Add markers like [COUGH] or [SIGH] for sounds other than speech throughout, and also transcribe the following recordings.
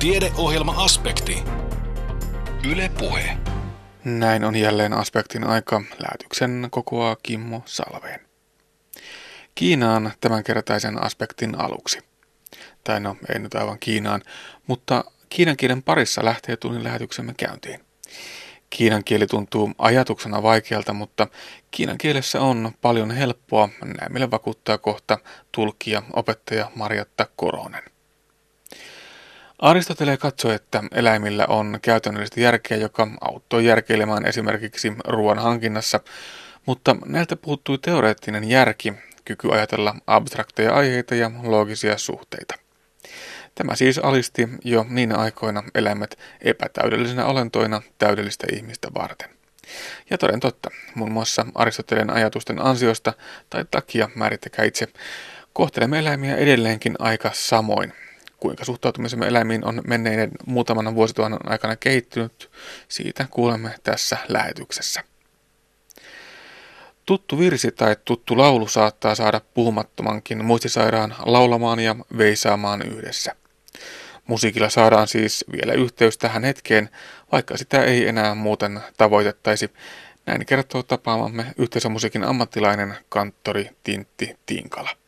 Tiedeohjelma-aspekti. Yle Puhe. Näin on jälleen aspektin aika. Lähetyksen kokoaa Kimmo Salveen. Kiinaan tämänkertaisen aspektin aluksi. Tai no, ei nyt aivan Kiinaan, mutta kiinan kielen parissa lähtee tunnin lähetyksemme käyntiin. Kiinan kieli tuntuu ajatuksena vaikealta, mutta kiinan kielessä on paljon helppoa, näin meille vakuuttaa kohta tulkija, opettaja Marjatta Koronen. Aristotele katsoi, että eläimillä on käytännöllistä järkeä, joka auttoi järkeilemään esimerkiksi ruoan hankinnassa, mutta näiltä puuttui teoreettinen järki, kyky ajatella abstrakteja aiheita ja loogisia suhteita. Tämä siis alisti jo niin aikoina eläimet epätäydellisenä olentoina täydellistä ihmistä varten. Ja toden totta, muun muassa Aristoteleen ajatusten ansiosta tai takia määrittäkää itse, kohtelemme eläimiä edelleenkin aika samoin. Kuinka suhtautumisemme eläimiin on menneiden muutaman vuosituhannen aikana kehittynyt, siitä kuulemme tässä lähetyksessä. Tuttu virsi tai tuttu laulu saattaa saada puhumattomankin muistisairaan laulamaan ja veisaamaan yhdessä. Musiikilla saadaan siis vielä yhteys tähän hetkeen, vaikka sitä ei enää muuten tavoitettaisi. Näin kertoo tapaamamme yhteisömusiikin ammattilainen kanttori Tintti Tinkala.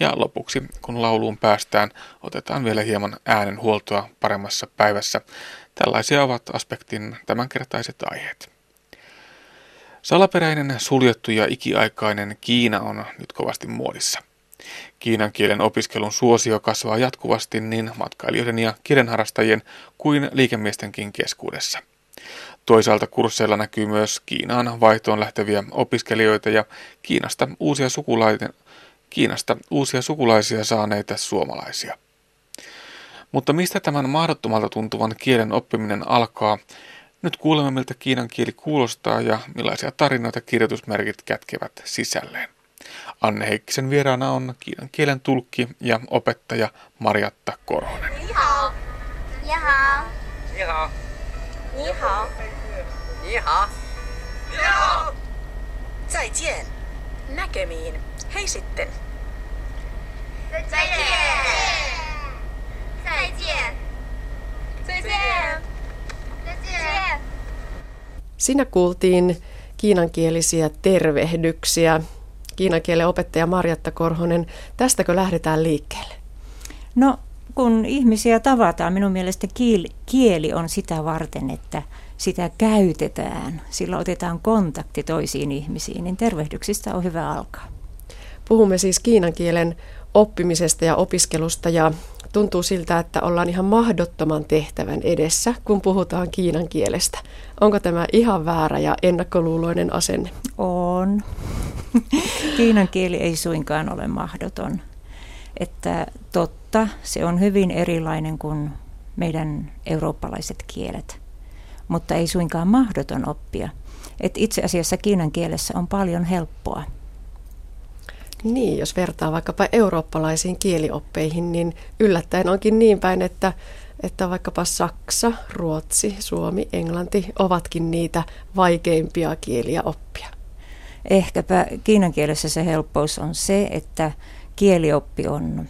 Ja lopuksi, kun lauluun päästään, otetaan vielä hieman äänenhuoltoa paremmassa päivässä. Tällaisia ovat aspektin tämänkertaiset aiheet. Salaperäinen, suljettu ja ikiaikainen Kiina on nyt kovasti muodissa. Kiinan kielen opiskelun suosio kasvaa jatkuvasti niin matkailijoiden ja kielenharrastajien kuin liikemiestenkin keskuudessa. Toisaalta kursseilla näkyy myös Kiinaan vaihtoon lähteviä opiskelijoita ja Kiinasta uusia, sukulaisia, Kiinasta uusia sukulaisia saaneita suomalaisia. Mutta mistä tämän mahdottomalta tuntuvan kielen oppiminen alkaa? Nyt kuulemme, miltä kiinan kieli kuulostaa ja millaisia tarinoita kirjoitusmerkit kätkevät sisälleen. Anne Heikkisen vieraana on kiinan kielen tulkki ja opettaja Marjatta Koronen. Ni hao. Ni hao. Ni hao. Ni hao. Ni hao. Ni hao. Zaijian. Näkemiin. Hei sitten. Siinä kuultiin kiinankielisiä tervehdyksiä kiinan kielen opettaja Marjatta Korhonen. Tästäkö lähdetään liikkeelle? No kun ihmisiä tavataan, minun mielestä kieli, kieli on sitä varten, että sitä käytetään, sillä otetaan kontakti toisiin ihmisiin, niin tervehdyksistä on hyvä alkaa. Puhumme siis kiinan kielen oppimisesta ja opiskelusta ja tuntuu siltä, että ollaan ihan mahdottoman tehtävän edessä, kun puhutaan kiinan kielestä. Onko tämä ihan väärä ja ennakkoluuloinen asenne? On. [LAUGHS] Kiinan kieli ei suinkaan ole mahdoton. Että totta, se on hyvin erilainen kuin meidän eurooppalaiset kielet, mutta ei suinkaan mahdoton oppia. Et itse asiassa kiinan kielessä on paljon helppoa. Niin, jos vertaa vaikkapa eurooppalaisiin kielioppeihin, niin yllättäen onkin niin päin, että, että vaikkapa Saksa, Ruotsi, Suomi, Englanti ovatkin niitä vaikeimpia kieliä oppia. Ehkäpä kiinan kielessä se helppous on se, että kielioppi on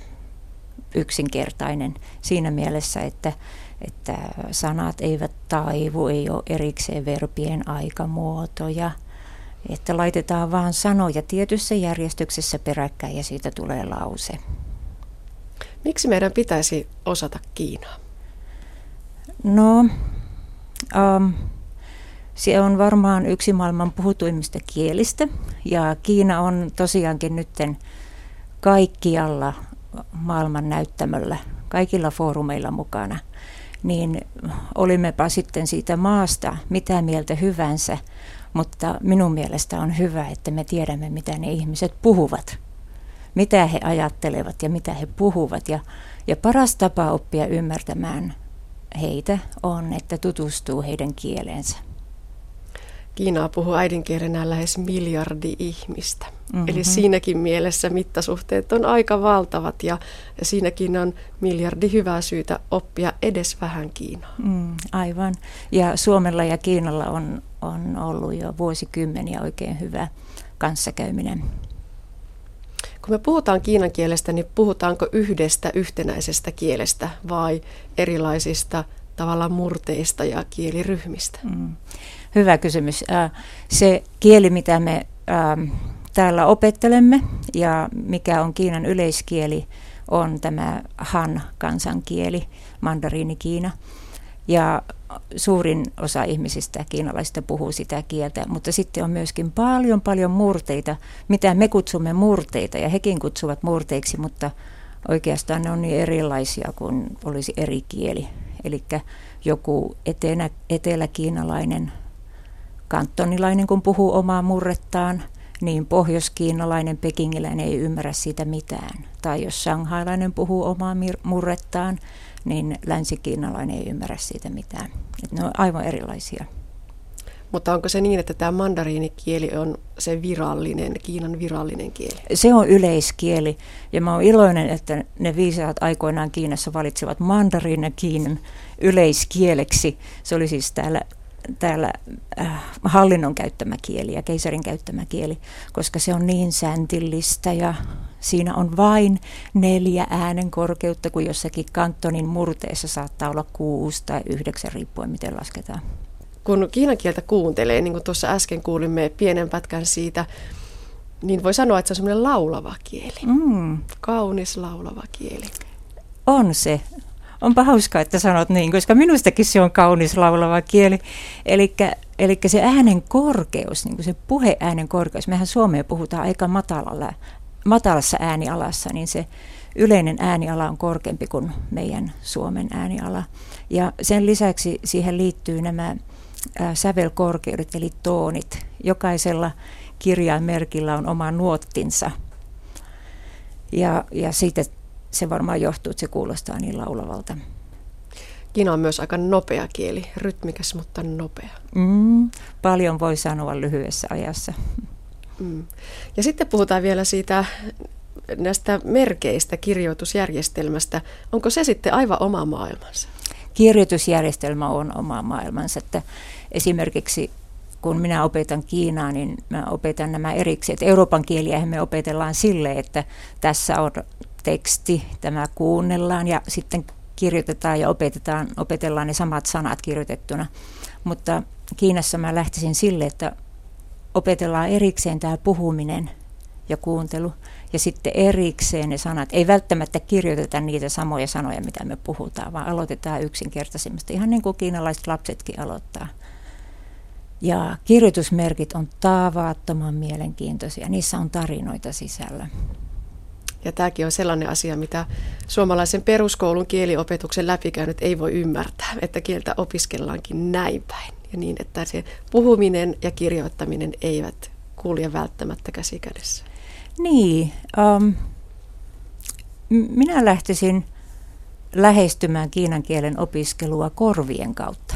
yksinkertainen siinä mielessä, että, että sanat eivät taivu, ei ole erikseen verbien aikamuotoja, että laitetaan vaan sanoja tietyssä järjestyksessä peräkkäin ja siitä tulee lause. Miksi meidän pitäisi osata Kiinaa? No, um, se on varmaan yksi maailman puhutuimmista kielistä ja Kiina on tosiaankin nytten kaikkialla maailman näyttämöllä, kaikilla foorumeilla mukana. Niin olimmepa sitten siitä maasta mitä mieltä hyvänsä, mutta minun mielestä on hyvä, että me tiedämme, mitä ne ihmiset puhuvat. Mitä he ajattelevat ja mitä he puhuvat. Ja, ja paras tapa oppia ymmärtämään heitä on, että tutustuu heidän kieleensä. Kiinaa puhuu äidinkielenä lähes miljardi ihmistä. Mm-hmm. Eli siinäkin mielessä mittasuhteet on aika valtavat ja, ja siinäkin on miljardi hyvää syytä oppia edes vähän Kiinaa. Mm, aivan. Ja Suomella ja Kiinalla on, on ollut jo vuosikymmeniä oikein hyvä kanssakäyminen. kun me puhutaan kiinan kielestä, niin puhutaanko yhdestä yhtenäisestä kielestä vai erilaisista tavallaan murteista ja kieliryhmistä? Mm. Hyvä kysymys. Se kieli, mitä me täällä opettelemme ja mikä on Kiinan yleiskieli, on tämä Han kansankieli, mandariini Kiina. Ja suurin osa ihmisistä kiinalaisista puhuu sitä kieltä, mutta sitten on myöskin paljon paljon murteita, mitä me kutsumme murteita ja hekin kutsuvat murteiksi, mutta oikeastaan ne on niin erilaisia kuin olisi eri kieli. Eli joku etelä, eteläkiinalainen kantonilainen, kun puhuu omaa murrettaan, niin pohjoiskiinalainen pekingiläinen ei ymmärrä siitä mitään. Tai jos shanghailainen puhuu omaa murrettaan, niin länsikiinalainen ei ymmärrä siitä mitään. Et ne on aivan erilaisia. Mutta onko se niin, että tämä mandariinikieli on se virallinen, Kiinan virallinen kieli? Se on yleiskieli ja mä oon iloinen, että ne viisaat aikoinaan Kiinassa valitsivat mandariinin Kiinan yleiskieleksi. Se oli siis täällä täällä äh, hallinnon käyttämä kieli ja keisarin käyttämä kieli, koska se on niin säntillistä ja siinä on vain neljä äänen korkeutta, kun jossakin kantonin murteessa saattaa olla kuusi tai yhdeksän riippuen miten lasketaan. Kun kiinan kieltä kuuntelee, niin kuin tuossa äsken kuulimme pienen pätkän siitä, niin voi sanoa, että se on semmoinen laulava kieli. Mm. Kaunis laulava kieli. On se onpa hauskaa, että sanot niin, koska minustakin se on kaunis laulava kieli. Eli se äänen korkeus, niin se puheäänen korkeus, mehän Suomeen puhutaan aika matalalla, matalassa äänialassa, niin se yleinen ääniala on korkeampi kuin meidän Suomen ääniala. Ja sen lisäksi siihen liittyy nämä sävelkorkeudet, eli toonit. Jokaisella kirjainmerkillä on oma nuottinsa. Ja, ja siitä se varmaan johtuu, että se kuulostaa niin laulavalta. Kiina on myös aika nopea kieli, rytmikäs, mutta nopea. Mm, paljon voi sanoa lyhyessä ajassa. Mm. Ja sitten puhutaan vielä siitä näistä merkeistä, kirjoitusjärjestelmästä. Onko se sitten aivan oma maailmansa? Kirjoitusjärjestelmä on oma maailmansa. Että esimerkiksi kun minä opetan Kiinaa, niin mä opetan nämä erikseen. Että Euroopan kieliä me opetellaan sille, että tässä on teksti, tämä kuunnellaan ja sitten kirjoitetaan ja opetetaan, opetellaan ne samat sanat kirjoitettuna. Mutta Kiinassa mä lähtisin sille, että opetellaan erikseen tämä puhuminen ja kuuntelu ja sitten erikseen ne sanat. Ei välttämättä kirjoiteta niitä samoja sanoja, mitä me puhutaan, vaan aloitetaan yksinkertaisimmasta, ihan niin kuin kiinalaiset lapsetkin aloittaa. Ja kirjoitusmerkit on taavattoman mielenkiintoisia, niissä on tarinoita sisällä. Ja tämäkin on sellainen asia, mitä suomalaisen peruskoulun kieliopetuksen läpikäynyt ei voi ymmärtää, että kieltä opiskellaankin näin päin. Ja niin, että se puhuminen ja kirjoittaminen eivät kulje välttämättä käsi kädessä. Niin, um, minä lähtisin lähestymään kiinan kielen opiskelua korvien kautta,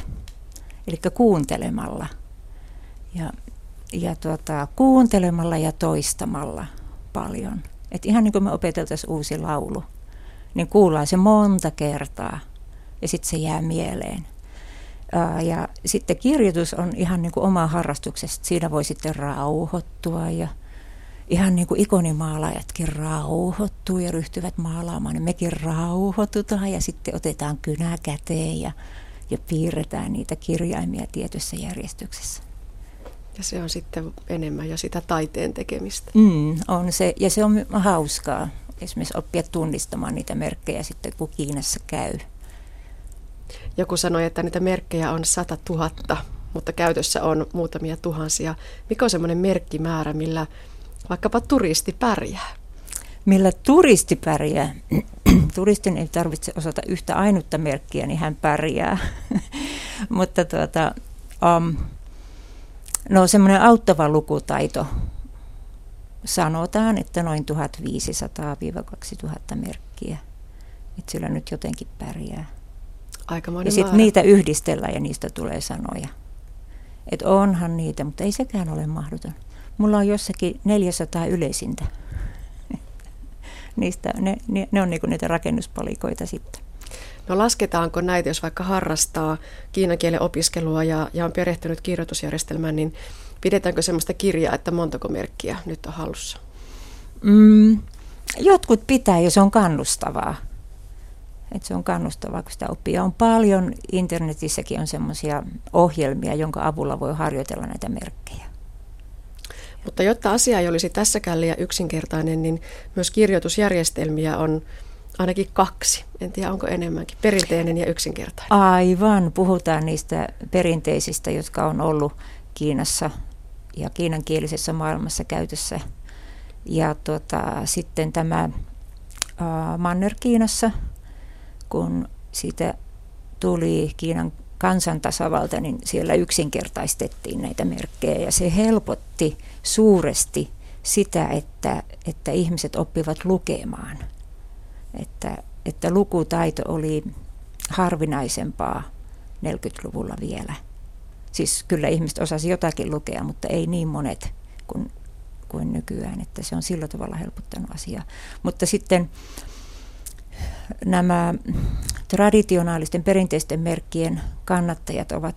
eli kuuntelemalla. Ja, ja tuota, kuuntelemalla ja toistamalla paljon – että ihan niin kuin me opeteltaisiin uusi laulu, niin kuullaan se monta kertaa ja sitten se jää mieleen. Ja sitten kirjoitus on ihan niin kuin oma harrastuksesta. Siinä voi sitten rauhoittua ja ihan niin kuin ikonimaalaajatkin rauhoittuu ja ryhtyvät maalaamaan. Niin mekin rauhoitutaan ja sitten otetaan kynä käteen ja, ja piirretään niitä kirjaimia tietyssä järjestyksessä. Ja se on sitten enemmän jo sitä taiteen tekemistä. Mm, on se, ja se on hauskaa esimerkiksi oppia tunnistamaan niitä merkkejä sitten, kun Kiinassa käy. Joku sanoi, että niitä merkkejä on sata tuhatta, mutta käytössä on muutamia tuhansia. Mikä on semmoinen merkkimäärä, millä vaikkapa turisti pärjää? Millä turisti pärjää? [CLEARS THROAT] Turistin ei tarvitse osata yhtä ainutta merkkiä, niin hän pärjää. [LAUGHS] mutta tuota, um, No semmoinen auttava lukutaito. Sanotaan, että noin 1500-2000 merkkiä. Että sillä nyt jotenkin pärjää. Aikamoinen ja sitten niitä yhdistellään ja niistä tulee sanoja. Että onhan niitä, mutta ei sekään ole mahdoton. Mulla on jossakin 400 yleisintä. [LAUGHS] Niistä, ne, ne, ne on niinku niitä rakennuspalikoita sitten. No lasketaanko näitä, jos vaikka harrastaa kiinan kielen opiskelua ja, ja on perehtynyt kirjoitusjärjestelmään, niin pidetäänkö sellaista kirjaa, että montako merkkiä nyt on hallussa? Mm, Jotkut pitää ja se on kannustavaa. Et se on kannustavaa, kun sitä oppii. Ja on paljon, internetissäkin on semmoisia ohjelmia, jonka avulla voi harjoitella näitä merkkejä. Mutta jotta asia ei olisi tässäkään liian yksinkertainen, niin myös kirjoitusjärjestelmiä on ainakin kaksi. En tiedä, onko enemmänkin. Perinteinen ja yksinkertainen. Aivan. Puhutaan niistä perinteisistä, jotka on ollut Kiinassa ja kiinankielisessä maailmassa käytössä. Ja tota, sitten tämä uh, Manner-Kiinassa, kun siitä tuli Kiinan kansantasavalta, niin siellä yksinkertaistettiin näitä merkkejä ja se helpotti suuresti sitä, että, että ihmiset oppivat lukemaan. Että, että lukutaito oli harvinaisempaa 40-luvulla vielä. Siis kyllä ihmiset osasi jotakin lukea, mutta ei niin monet kuin, kuin nykyään, että se on sillä tavalla helpottanut asiaa. Mutta sitten nämä traditionaalisten perinteisten merkkien kannattajat ovat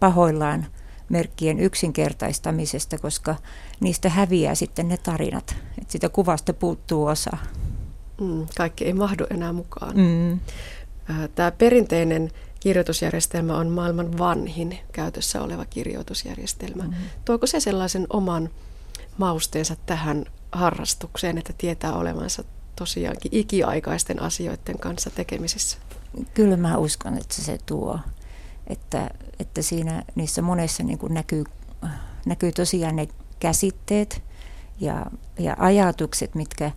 pahoillaan merkkien yksinkertaistamisesta, koska niistä häviää sitten ne tarinat. Että sitä kuvasta puuttuu osa. Mm, kaikki ei mahdu enää mukaan. Mm. Tämä perinteinen kirjoitusjärjestelmä on maailman vanhin käytössä oleva kirjoitusjärjestelmä. Mm. Tuoko se sellaisen oman mausteensa tähän harrastukseen, että tietää olevansa tosiaankin ikiaikaisten asioiden kanssa tekemisissä? Kyllä mä uskon, että se tuo. Että, että siinä niissä monessa niin kuin näkyy, näkyy tosiaan ne käsitteet ja, ja ajatukset, mitkä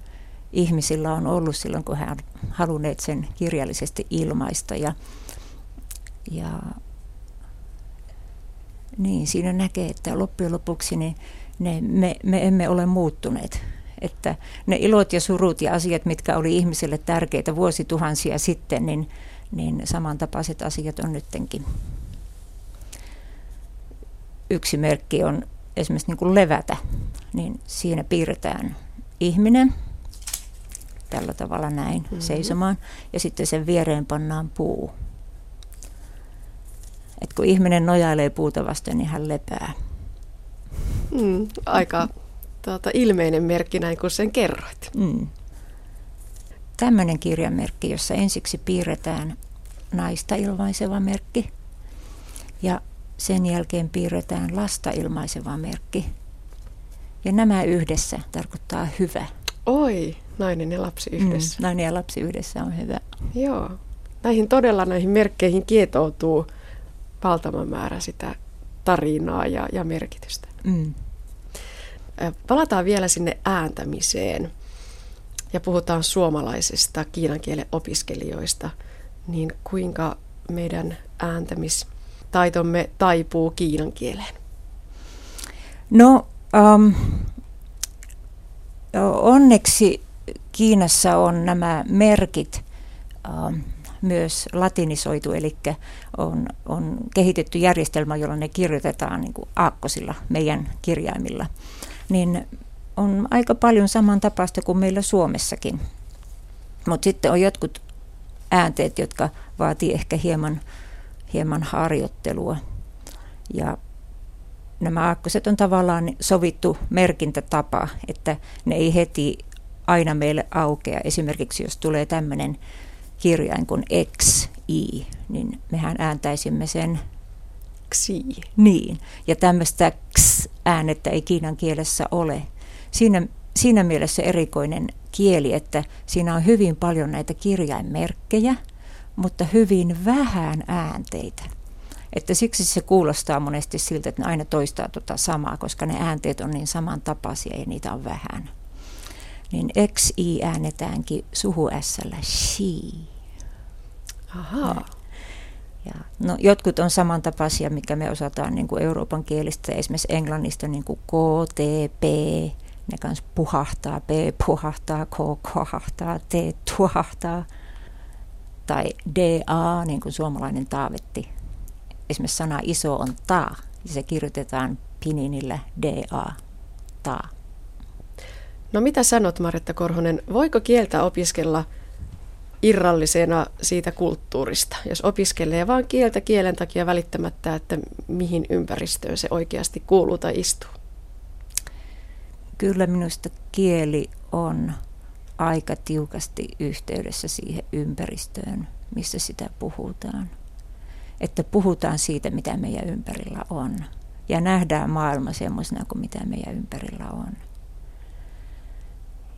ihmisillä on ollut silloin, kun he on halunneet sen kirjallisesti ilmaista. Ja, ja niin, siinä näkee, että loppujen lopuksi niin ne, me, me emme ole muuttuneet että ne ilot ja surut ja asiat, mitkä oli ihmisille tärkeitä vuosituhansia sitten, niin, niin samantapaiset asiat on nyttenkin. Yksi merkki on esimerkiksi niin kuin levätä, niin siinä piirretään ihminen tällä tavalla näin mm-hmm. seisomaan ja sitten sen viereen pannaan puu. Et kun ihminen nojailee puuta vasten, niin hän lepää. Mm, aika tuota, ilmeinen merkki näin kuin sen kerroit. Mm. Tämmöinen kirjamerkki, jossa ensiksi piirretään naista ilmaiseva merkki ja sen jälkeen piirretään lasta ilmaiseva merkki. Ja nämä yhdessä tarkoittaa hyvä. Oi, nainen ja lapsi yhdessä. Mm, nainen ja lapsi yhdessä on hyvä. Joo. Näihin todella näihin merkkeihin kietoutuu valtava määrä sitä tarinaa ja, ja merkitystä. Mm. Palataan vielä sinne ääntämiseen ja puhutaan suomalaisista kiinan kielen opiskelijoista, niin kuinka meidän ääntämistaitomme taipuu kiinan kieleen? No um, onneksi Kiinassa on nämä merkit myös latinisoitu, eli on, on kehitetty järjestelmä, jolla ne kirjoitetaan niin kuin aakkosilla meidän kirjaimilla niin on aika paljon samantapaista kuin meillä Suomessakin. Mutta sitten on jotkut äänteet, jotka vaatii ehkä hieman, hieman harjoittelua. Ja nämä aakkoset on tavallaan sovittu merkintätapa, että ne ei heti aina meille aukea. Esimerkiksi jos tulee tämmöinen kirjain kuin X, I, niin mehän ääntäisimme sen Xi. Niin, ja tämmöistä x-äänettä ei kiinan kielessä ole. Siinä, siinä mielessä erikoinen kieli, että siinä on hyvin paljon näitä kirjainmerkkejä, mutta hyvin vähän äänteitä. Että siksi se kuulostaa monesti siltä, että ne aina toistaa tuota samaa, koska ne äänteet on niin samantapaisia ja niitä on vähän. Niin XI äänetäänkin suhu S-llä she. Ahaa. Ja, no, jotkut on samantapaisia, mikä me osataan niin kuin Euroopan kielistä, esimerkiksi englannista niin kuin K, T, P, ne kanssa puhahtaa, P puhahtaa, K kohahtaa, T tuahtaa, tai DA, niin kuin suomalainen taavetti. Esimerkiksi sana iso on ta, ja se kirjoitetaan pininillä DA, ta. No mitä sanot Maretta Korhonen, voiko kieltä opiskella – irrallisena siitä kulttuurista. Jos opiskelee vain kieltä kielen takia välittämättä, että mihin ympäristöön se oikeasti kuuluu tai istuu. Kyllä minusta kieli on aika tiukasti yhteydessä siihen ympäristöön, missä sitä puhutaan. Että puhutaan siitä, mitä meidän ympärillä on. Ja nähdään maailma semmoisena kuin mitä meidän ympärillä on.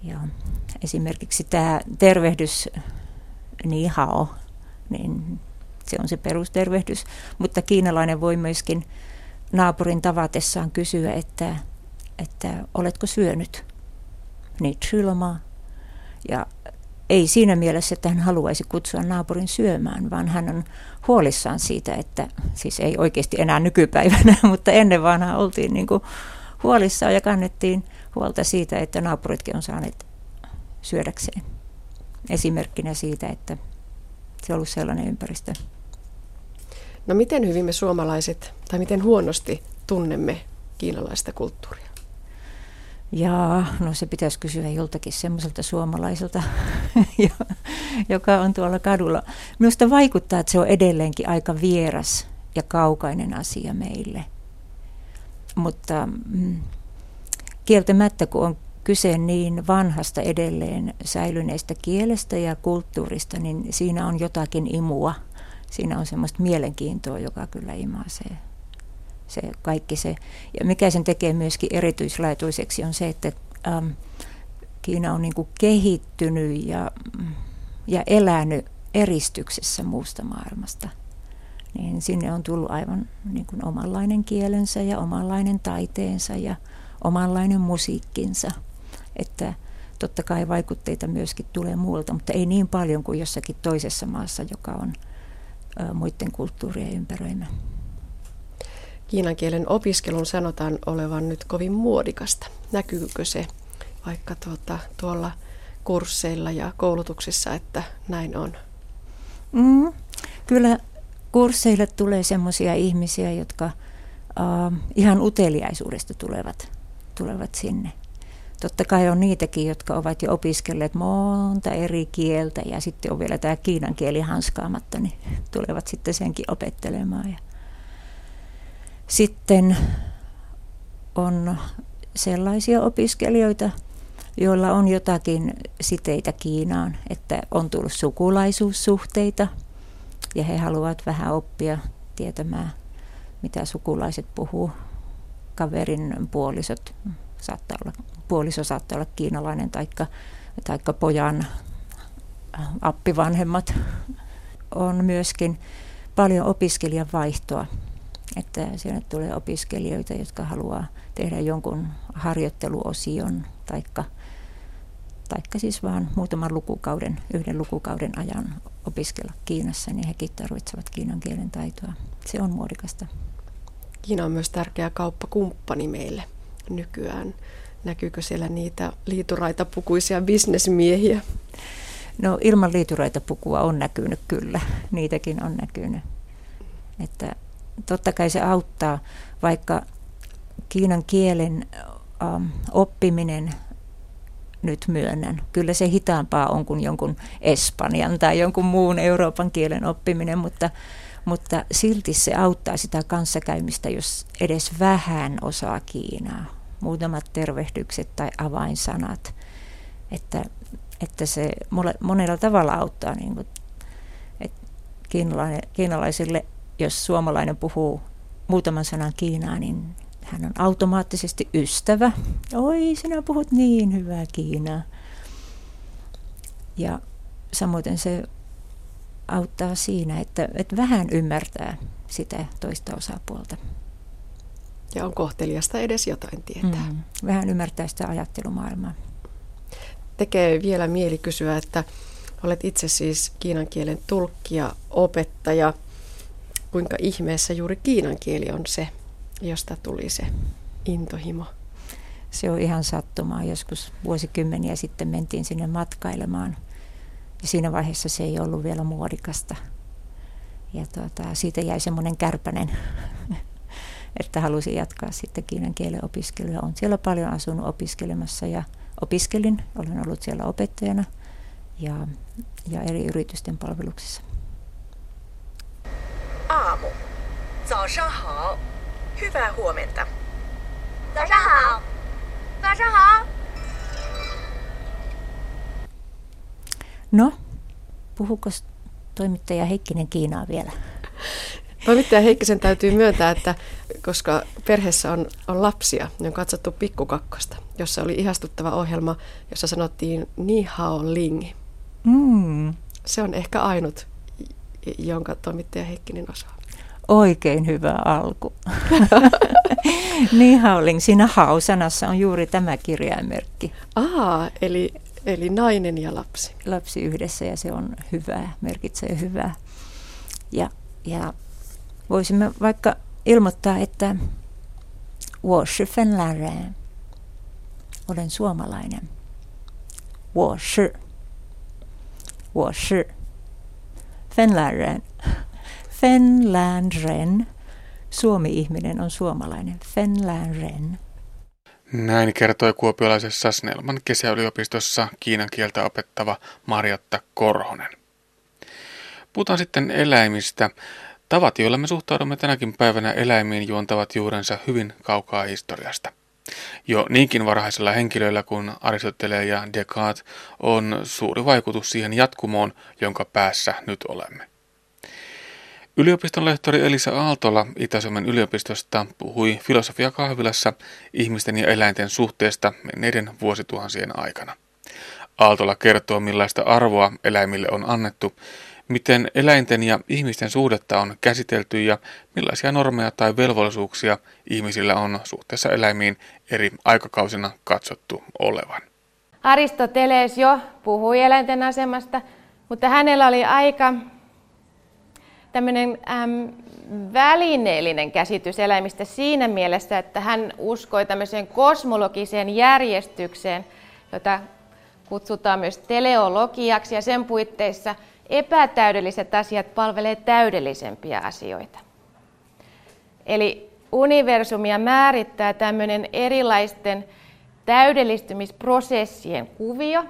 Ja esimerkiksi tämä tervehdys ni hao, niin se on se perustervehdys. Mutta kiinalainen voi myöskin naapurin tavatessaan kysyä, että, että oletko syönyt? Niin Ja ei siinä mielessä, että hän haluaisi kutsua naapurin syömään, vaan hän on huolissaan siitä, että siis ei oikeasti enää nykypäivänä, [LAUGHS] mutta ennen vanhaa oltiin niin kuin huolissaan ja kannettiin huolta siitä, että naapuritkin on saaneet syödäkseen. Esimerkkinä siitä, että se on ollut sellainen ympäristö. No miten hyvin me suomalaiset, tai miten huonosti tunnemme kiinalaista kulttuuria? Ja no se pitäisi kysyä joltakin semmoiselta suomalaiselta, [LAUGHS] joka on tuolla kadulla. Minusta vaikuttaa, että se on edelleenkin aika vieras ja kaukainen asia meille. Mutta mm, kieltämättä, kun on kyse niin vanhasta edelleen säilyneestä kielestä ja kulttuurista, niin siinä on jotakin imua. Siinä on semmoista mielenkiintoa, joka kyllä imaisee se kaikki se. Ja mikä sen tekee myöskin erityislaatuiseksi on se, että ähm, Kiina on niin kehittynyt ja, ja elänyt eristyksessä muusta maailmasta. Niin sinne on tullut aivan niin kuin omanlainen kielensä ja omanlainen taiteensa ja omanlainen musiikkinsa. Että totta kai vaikutteita myöskin tulee muualta, mutta ei niin paljon kuin jossakin toisessa maassa, joka on muiden kulttuurien ympäröimä. Kiinan kielen opiskelun sanotaan olevan nyt kovin muodikasta. Näkyykö se vaikka tuota, tuolla kursseilla ja koulutuksissa, että näin on? Mm, kyllä kursseille tulee sellaisia ihmisiä, jotka uh, ihan uteliaisuudesta tulevat, tulevat sinne. Totta kai on niitäkin, jotka ovat jo opiskelleet monta eri kieltä ja sitten on vielä tämä kiinan kieli hanskaamatta, niin tulevat sitten senkin opettelemaan. Ja sitten on sellaisia opiskelijoita, joilla on jotakin siteitä Kiinaan, että on tullut sukulaisuussuhteita ja he haluavat vähän oppia tietämään, mitä sukulaiset puhuu. Kaverin puolisot saattaa olla, puoliso saattaa olla kiinalainen taikka, taikka pojan appivanhemmat. On myöskin paljon opiskelijan vaihtoa että siellä tulee opiskelijoita, jotka haluaa tehdä jonkun harjoitteluosion taikka, taikka siis vaan muutaman lukukauden, yhden lukukauden ajan opiskella Kiinassa, niin hekin tarvitsevat kiinan kielen taitoa. Se on muodikasta. Kiina on myös tärkeä kauppakumppani meille nykyään. Näkyykö siellä niitä liituraita pukuisia bisnesmiehiä? No ilman liituraita pukua on näkynyt kyllä, niitäkin on näkynyt. Että totta kai se auttaa, vaikka kiinan kielen ähm, oppiminen nyt myönnän. Kyllä se hitaampaa on kuin jonkun espanjan tai jonkun muun Euroopan kielen oppiminen, mutta, mutta silti se auttaa sitä kanssakäymistä, jos edes vähän osaa Kiinaa. Muutamat tervehdykset tai avainsanat, että, että se monella tavalla auttaa niin kuin, että kiinalaisille jos suomalainen puhuu muutaman sanan Kiinaa, niin hän on automaattisesti ystävä. Oi, sinä puhut niin hyvää Kiinaa. Ja samoin se auttaa siinä, että, että vähän ymmärtää sitä toista osapuolta. Ja on kohteliasta edes jotain tietää. Mm, vähän ymmärtää sitä ajattelumaailmaa. Tekee vielä mieli kysyä, että olet itse siis kiinan kielen tulkki ja opettaja – kuinka ihmeessä juuri kiinan kieli on se, josta tuli se intohimo? Se on ihan sattumaa. Joskus vuosikymmeniä sitten mentiin sinne matkailemaan Ja siinä vaiheessa se ei ollut vielä muodikasta. Ja tuota, siitä jäi semmoinen kärpänen, [LAUGHS] että halusin jatkaa sitten kiinan kielen opiskelua. Olen siellä paljon asunut opiskelemassa ja opiskelin. Olen ollut siellä opettajana ja, ja eri yritysten palveluksissa. aamu. 早上好. Hyvää huomenta. 早上好.早上好. No, puhuko toimittaja Heikkinen Kiinaa vielä? Toimittaja Heikkisen täytyy myöntää, että koska perheessä on, on lapsia, niin on katsottu Pikkukakkosta, jossa oli ihastuttava ohjelma, jossa sanottiin Ni hao ling. Mm. Se on ehkä ainut, jonka toimittaja Heikkinen osaa. Oikein hyvä alku. [LAUGHS] Ni hao ling. Siinä hao-sanassa on juuri tämä kirjaimerkki. Aa, eli, Eli nainen ja lapsi. Lapsi yhdessä ja se on hyvää, merkitsee hyvää. Ja, ja voisimme vaikka ilmoittaa, että Olen suomalainen. Washi. Washi. Fenläreen. Suomi-ihminen on suomalainen. Fenlänren. Näin kertoi kuopiolaisessa Snellman kesäyliopistossa kiinan kieltä opettava Marjatta Korhonen. Puhutaan sitten eläimistä. Tavat, joilla me suhtaudumme tänäkin päivänä eläimiin, juontavat juurensa hyvin kaukaa historiasta. Jo niinkin varhaisella henkilöillä kuin Aristoteles ja Descartes on suuri vaikutus siihen jatkumoon, jonka päässä nyt olemme. Yliopiston lehtori Elisa Aaltola Itä-Suomen yliopistosta puhui filosofiakahvilassa ihmisten ja eläinten suhteesta menneiden vuosituhansien aikana. Aaltola kertoo, millaista arvoa eläimille on annettu miten eläinten ja ihmisten suhdetta on käsitelty ja millaisia normeja tai velvollisuuksia ihmisillä on suhteessa eläimiin eri aikakausina katsottu olevan. Aristoteles jo puhui eläinten asemasta, mutta hänellä oli aika tämmöinen äm, välineellinen käsitys eläimistä siinä mielessä, että hän uskoi tämmöiseen kosmologiseen järjestykseen, jota kutsutaan myös teleologiaksi, ja sen puitteissa – epätäydelliset asiat palvelee täydellisempiä asioita. Eli universumia määrittää tämmöinen erilaisten täydellistymisprosessien kuvio,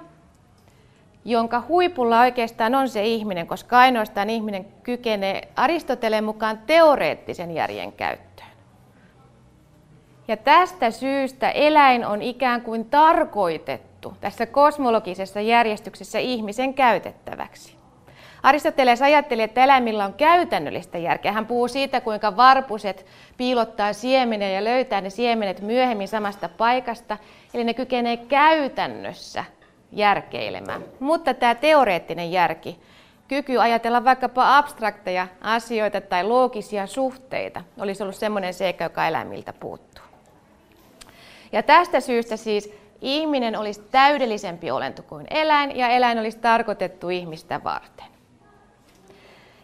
jonka huipulla oikeastaan on se ihminen, koska ainoastaan ihminen kykenee Aristoteleen mukaan teoreettisen järjen käyttöön. Ja tästä syystä eläin on ikään kuin tarkoitettu tässä kosmologisessa järjestyksessä ihmisen käytettäväksi. Aristoteles ajatteli, että eläimillä on käytännöllistä järkeä. Hän puhuu siitä, kuinka varpuset piilottaa siemeniä ja löytää ne siemenet myöhemmin samasta paikasta. Eli ne kykenee käytännössä järkeilemään. Mutta tämä teoreettinen järki, kyky ajatella vaikkapa abstrakteja asioita tai loogisia suhteita, olisi ollut semmoinen seikka, joka eläimiltä puuttuu. Ja tästä syystä siis ihminen olisi täydellisempi olento kuin eläin, ja eläin olisi tarkoitettu ihmistä varten.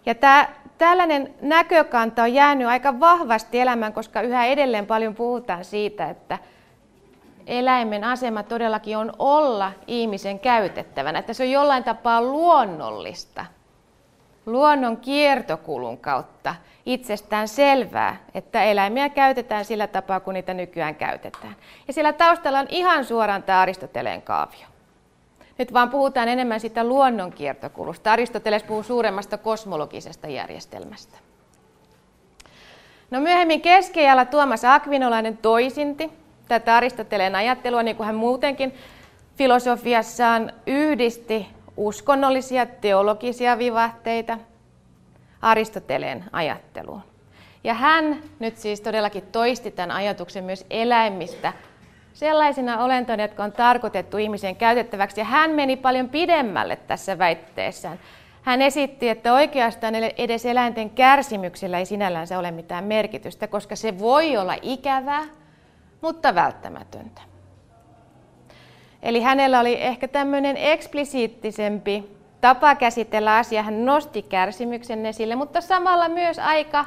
Ja tämä, tällainen näkökanta on jäänyt aika vahvasti elämään, koska yhä edelleen paljon puhutaan siitä, että eläimen asema todellakin on olla ihmisen käytettävänä, että se on jollain tapaa luonnollista, luonnon kiertokulun kautta itsestään selvää, että eläimiä käytetään sillä tapaa, kun niitä nykyään käytetään. Ja siellä taustalla on ihan suoraan tämä Aristoteleen kaavio. Nyt vaan puhutaan enemmän sitä luonnonkiertokulusta. Aristoteles puhuu suuremmasta kosmologisesta järjestelmästä. No myöhemmin keskiajalla Tuomas Akvinolainen toisinti tätä Aristoteleen ajattelua, niin kuin hän muutenkin filosofiassaan yhdisti uskonnollisia teologisia vivahteita Aristoteleen ajatteluun. Ja hän nyt siis todellakin toisti tämän ajatuksen myös eläimistä sellaisina olentoina, jotka on tarkoitettu ihmisen käytettäväksi. Ja hän meni paljon pidemmälle tässä väitteessään. Hän esitti, että oikeastaan edes eläinten kärsimyksellä ei sinällään ole mitään merkitystä, koska se voi olla ikävää, mutta välttämätöntä. Eli hänellä oli ehkä tämmöinen eksplisiittisempi tapa käsitellä asiaa. Hän nosti kärsimyksen esille, mutta samalla myös aika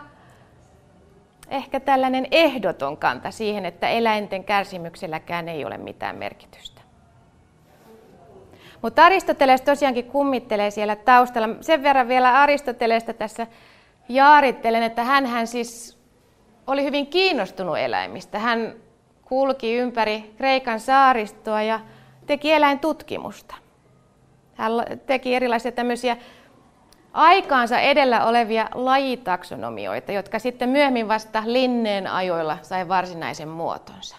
ehkä tällainen ehdoton kanta siihen, että eläinten kärsimykselläkään ei ole mitään merkitystä. Mutta Aristoteles tosiaankin kummittelee siellä taustalla. Sen verran vielä Aristoteleesta tässä jaarittelen, että hän siis oli hyvin kiinnostunut eläimistä. Hän kulki ympäri Kreikan saaristoa ja teki eläintutkimusta. Hän teki erilaisia tämmöisiä aikaansa edellä olevia lajitaksonomioita, jotka sitten myöhemmin vasta Linneen ajoilla sai varsinaisen muotonsa.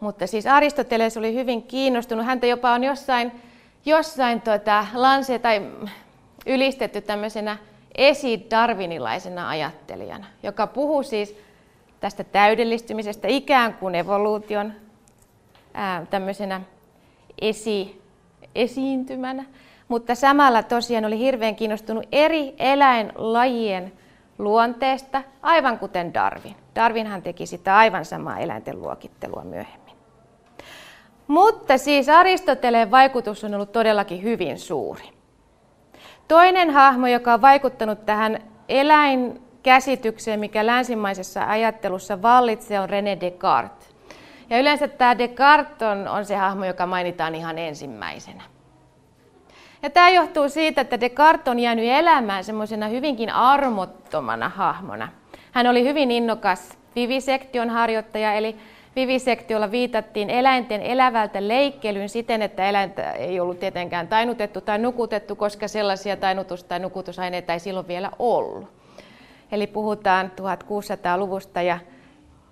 Mutta siis Aristoteles oli hyvin kiinnostunut. Häntä jopa on jossain jossain tota, lanse tai ylistetty tämmöisenä esidarvinilaisena ajattelijana, joka puhuu siis tästä täydellistymisestä ikään kuin evoluution tämmöisenä esi, esiintymänä, mutta samalla tosiaan oli hirveän kiinnostunut eri eläinlajien luonteesta, aivan kuten Darwin. Darwinhan teki sitä aivan samaa eläinten luokittelua myöhemmin. Mutta siis Aristoteleen vaikutus on ollut todellakin hyvin suuri. Toinen hahmo, joka on vaikuttanut tähän eläinkäsitykseen, mikä länsimaisessa ajattelussa vallitsee, on René Descartes. Ja yleensä tämä Descartes on, on se hahmo, joka mainitaan ihan ensimmäisenä. Ja tämä johtuu siitä, että Descartes on jäänyt elämään semmoisena hyvinkin armottomana hahmona. Hän oli hyvin innokas vivisektion harjoittaja, eli vivisektiolla viitattiin eläinten elävältä leikkelyn siten, että eläintä ei ollut tietenkään tainutettu tai nukutettu, koska sellaisia tainutus- tai nukutusaineita ei silloin vielä ollut. Eli puhutaan 1600-luvusta ja,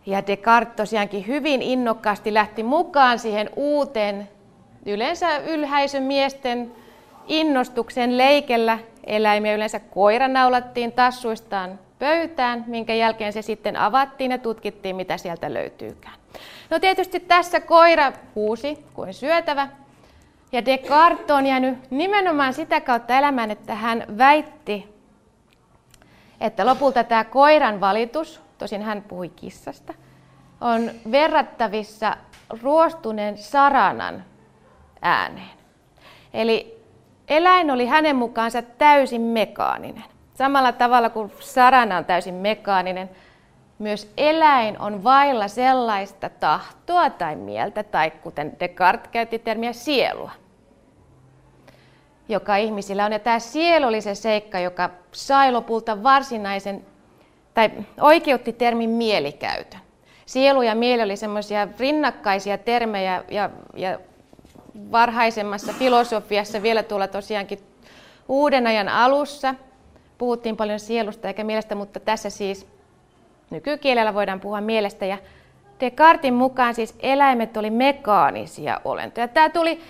ja Descartes tosiaankin hyvin innokkaasti lähti mukaan siihen uuteen, yleensä ylhäisön miesten innostuksen leikellä eläimiä. Yleensä koira naulattiin tassuistaan pöytään, minkä jälkeen se sitten avattiin ja tutkittiin, mitä sieltä löytyykään. No tietysti tässä koira huusi kuin syötävä. Ja Descartes on jäänyt nimenomaan sitä kautta elämään, että hän väitti, että lopulta tämä koiran valitus, tosin hän puhui kissasta, on verrattavissa ruostuneen saranan ääneen. Eli eläin oli hänen mukaansa täysin mekaaninen. Samalla tavalla kuin sarana on täysin mekaaninen, myös eläin on vailla sellaista tahtoa tai mieltä, tai kuten Descartes käytti termiä sielua, joka ihmisillä on. Ja tämä sielu oli se seikka, joka sai lopulta varsinaisen, tai oikeutti termin mielikäytön. Sielu ja mieli oli semmoisia rinnakkaisia termejä, ja, ja varhaisemmassa filosofiassa vielä tuolla tosiaankin uuden ajan alussa puhuttiin paljon sielusta eikä mielestä, mutta tässä siis Nykykielellä voidaan puhua mielestä ja Descartin mukaan siis eläimet oli mekaanisia olentoja. Tämä tuli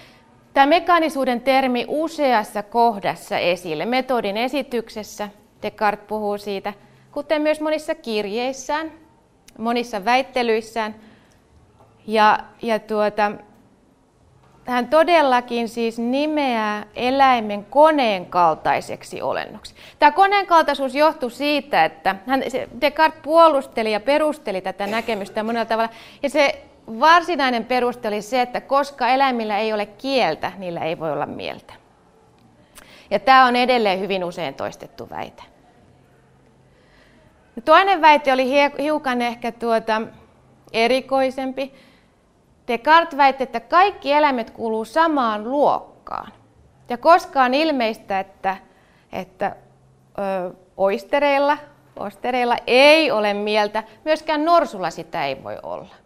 tämä mekaanisuuden termi useassa kohdassa esille. Metodin esityksessä Descartes puhuu siitä, kuten myös monissa kirjeissään, monissa väittelyissään. Ja, ja tuota, hän todellakin siis nimeää eläimen koneen kaltaiseksi olennoksi. Tämä koneen kaltaisuus johtui siitä, että hän, Descartes puolusteli ja perusteli tätä näkemystä monella tavalla. Ja se varsinainen peruste oli se, että koska eläimillä ei ole kieltä, niillä ei voi olla mieltä. Ja tämä on edelleen hyvin usein toistettu väite. Toinen väite oli hiukan ehkä tuota erikoisempi. Descartes väitti, että kaikki eläimet kuuluu samaan luokkaan. Ja koska on ilmeistä, että, että ö, oistereilla, ostereilla ei ole mieltä, myöskään norsulla sitä ei voi olla.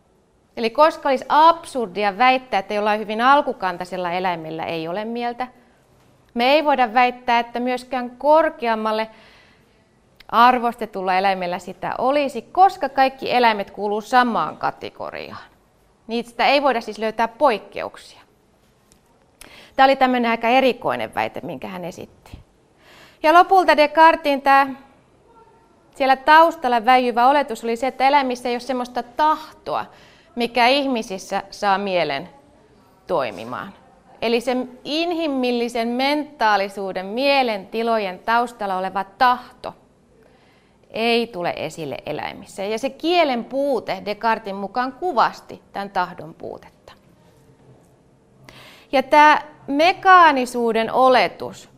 Eli koska olisi absurdia väittää, että jollain hyvin alkukantaisella eläimellä ei ole mieltä, me ei voida väittää, että myöskään korkeammalle arvostetulla eläimellä sitä olisi, koska kaikki eläimet kuuluu samaan kategoriaan. Niistä ei voida siis löytää poikkeuksia. Tämä oli tämmöinen aika erikoinen väite, minkä hän esitti. Ja lopulta Descartin tämä siellä taustalla väijyvä oletus oli se, että eläimissä ei ole sellaista tahtoa, mikä ihmisissä saa mielen toimimaan. Eli sen inhimillisen mentaalisuuden, mielen tilojen taustalla oleva tahto ei tule esille eläimissä. Ja se kielen puute Descartin mukaan kuvasti tämän tahdon puutetta. Ja tämä mekaanisuuden oletus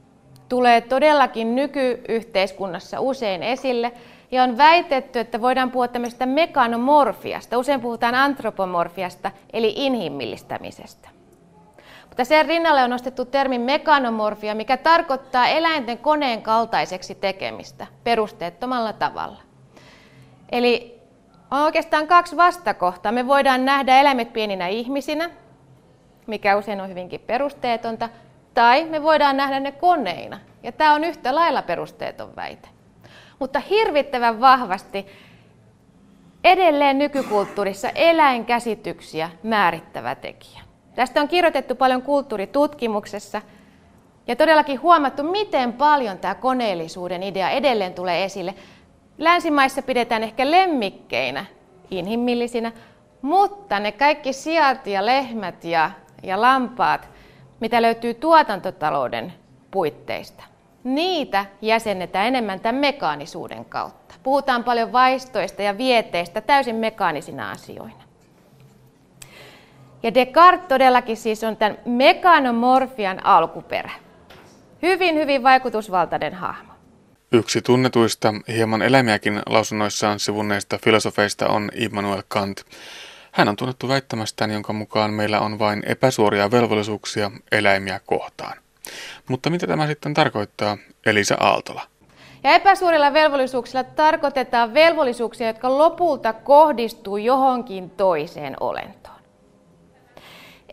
tulee todellakin nykyyhteiskunnassa usein esille, ja on väitetty, että voidaan puhua tämmöisestä mekanomorfiasta. Usein puhutaan antropomorfiasta, eli inhimillistämisestä. Mutta sen rinnalle on nostettu termi mekanomorfia, mikä tarkoittaa eläinten koneen kaltaiseksi tekemistä perusteettomalla tavalla. Eli on oikeastaan kaksi vastakohtaa. Me voidaan nähdä eläimet pieninä ihmisinä, mikä usein on hyvinkin perusteetonta, tai me voidaan nähdä ne koneina. Ja tämä on yhtä lailla perusteeton väite. Mutta hirvittävän vahvasti edelleen nykykulttuurissa eläinkäsityksiä määrittävä tekijä. Tästä on kirjoitettu paljon kulttuuritutkimuksessa ja todellakin huomattu, miten paljon tämä koneellisuuden idea edelleen tulee esille. Länsimaissa pidetään ehkä lemmikkeinä, inhimillisinä, mutta ne kaikki sijat ja lehmät ja, ja lampaat, mitä löytyy tuotantotalouden puitteista, niitä jäsennetään enemmän tämän mekaanisuuden kautta. Puhutaan paljon vaistoista ja vieteistä täysin mekaanisina asioina. Ja Descartes todellakin siis on tämän mekanomorfian alkuperä. Hyvin, hyvin vaikutusvaltainen hahmo. Yksi tunnetuista, hieman eläimiäkin lausunnoissaan sivunneista filosofeista on Immanuel Kant. Hän on tunnettu väittämästään, jonka mukaan meillä on vain epäsuoria velvollisuuksia eläimiä kohtaan. Mutta mitä tämä sitten tarkoittaa, Elisa Aaltola? Ja epäsuorilla velvollisuuksilla tarkoitetaan velvollisuuksia, jotka lopulta kohdistuu johonkin toiseen olentoon.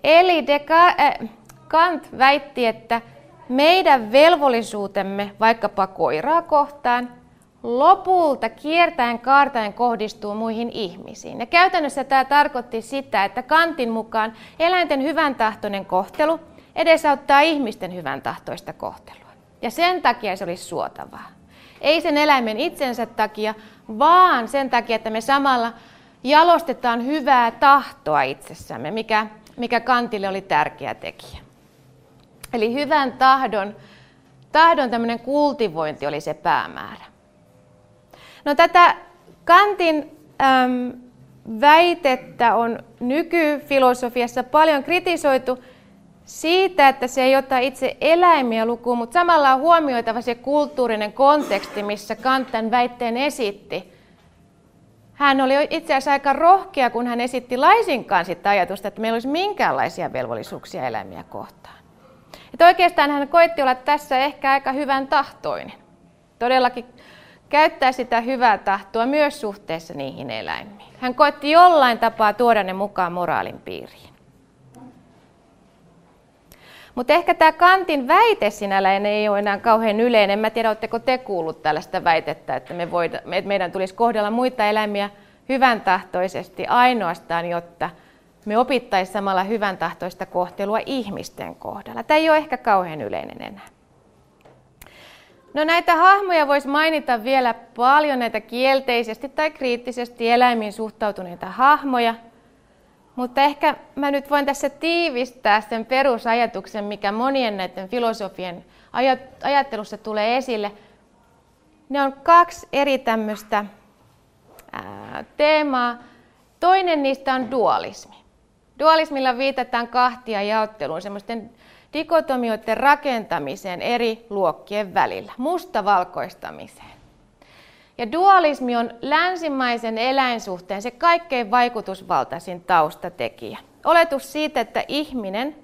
Eli Descartes, äh, Kant väitti, että meidän velvollisuutemme vaikkapa koiraa kohtaan lopulta kiertäen kaartaen kohdistuu muihin ihmisiin. Ja käytännössä tämä tarkoitti sitä, että Kantin mukaan eläinten hyvän tahtoinen kohtelu edesauttaa ihmisten hyvän tahtoista kohtelua. Ja sen takia se olisi suotavaa. Ei sen eläimen itsensä takia, vaan sen takia, että me samalla jalostetaan hyvää tahtoa itsessämme, mikä, mikä Kantille oli tärkeä tekijä. Eli hyvän tahdon, tahdon tämmöinen kultivointi oli se päämäärä. No tätä Kantin äm, väitettä on nykyfilosofiassa paljon kritisoitu siitä, että se ei ota itse eläimiä lukuun, mutta samalla on huomioitava se kulttuurinen konteksti, missä Kant tämän väitteen esitti. Hän oli itse asiassa aika rohkea, kun hän esitti laisinkaan sitä ajatusta, että meillä olisi minkäänlaisia velvollisuuksia eläimiä kohtaan. Että oikeastaan hän koitti olla tässä ehkä aika hyvän tahtoinen. Todellakin käyttää sitä hyvää tahtoa myös suhteessa niihin eläimiin. Hän koitti jollain tapaa tuoda ne mukaan moraalin piiriin. Mutta ehkä tämä Kantin väite sinällään ei ole enää kauhean yleinen. Mä tiedä, oletteko te kuullut tällaista väitettä, että, me voida, meidän tulisi kohdella muita eläimiä hyvän tahtoisesti ainoastaan, jotta me opittaisiin samalla hyvän tahtoista kohtelua ihmisten kohdalla. Tämä ei ole ehkä kauhean yleinen enää. No näitä hahmoja voisi mainita vielä paljon, näitä kielteisesti tai kriittisesti eläimiin suhtautuneita hahmoja. Mutta ehkä mä nyt voin tässä tiivistää sen perusajatuksen, mikä monien näiden filosofien ajattelussa tulee esille. Ne on kaksi eri tämmöistä teemaa. Toinen niistä on dualismi. Dualismilla viitataan kahtia jaotteluun, semmoisten dikotomioiden rakentamiseen eri luokkien välillä, mustavalkoistamiseen. Ja dualismi on länsimaisen eläinsuhteen se kaikkein vaikutusvaltaisin taustatekijä. Oletus siitä, että ihminen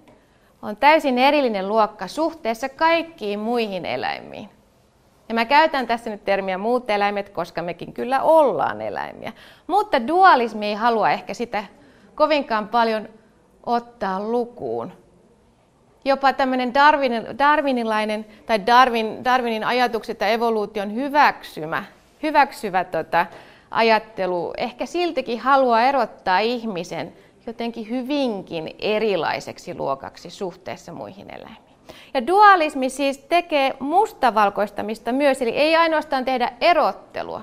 on täysin erillinen luokka suhteessa kaikkiin muihin eläimiin. Ja mä käytän tässä nyt termiä muut eläimet, koska mekin kyllä ollaan eläimiä. Mutta dualismi ei halua ehkä sitä kovinkaan paljon ottaa lukuun. Jopa tämmöinen Darwin, darwinilainen tai Darwin, Darwinin ajatukset ja evoluution hyväksymä, hyväksyvä tota, ajattelu ehkä siltikin haluaa erottaa ihmisen jotenkin hyvinkin erilaiseksi luokaksi suhteessa muihin eläimiin. Ja dualismi siis tekee mustavalkoistamista myös, eli ei ainoastaan tehdä erottelua,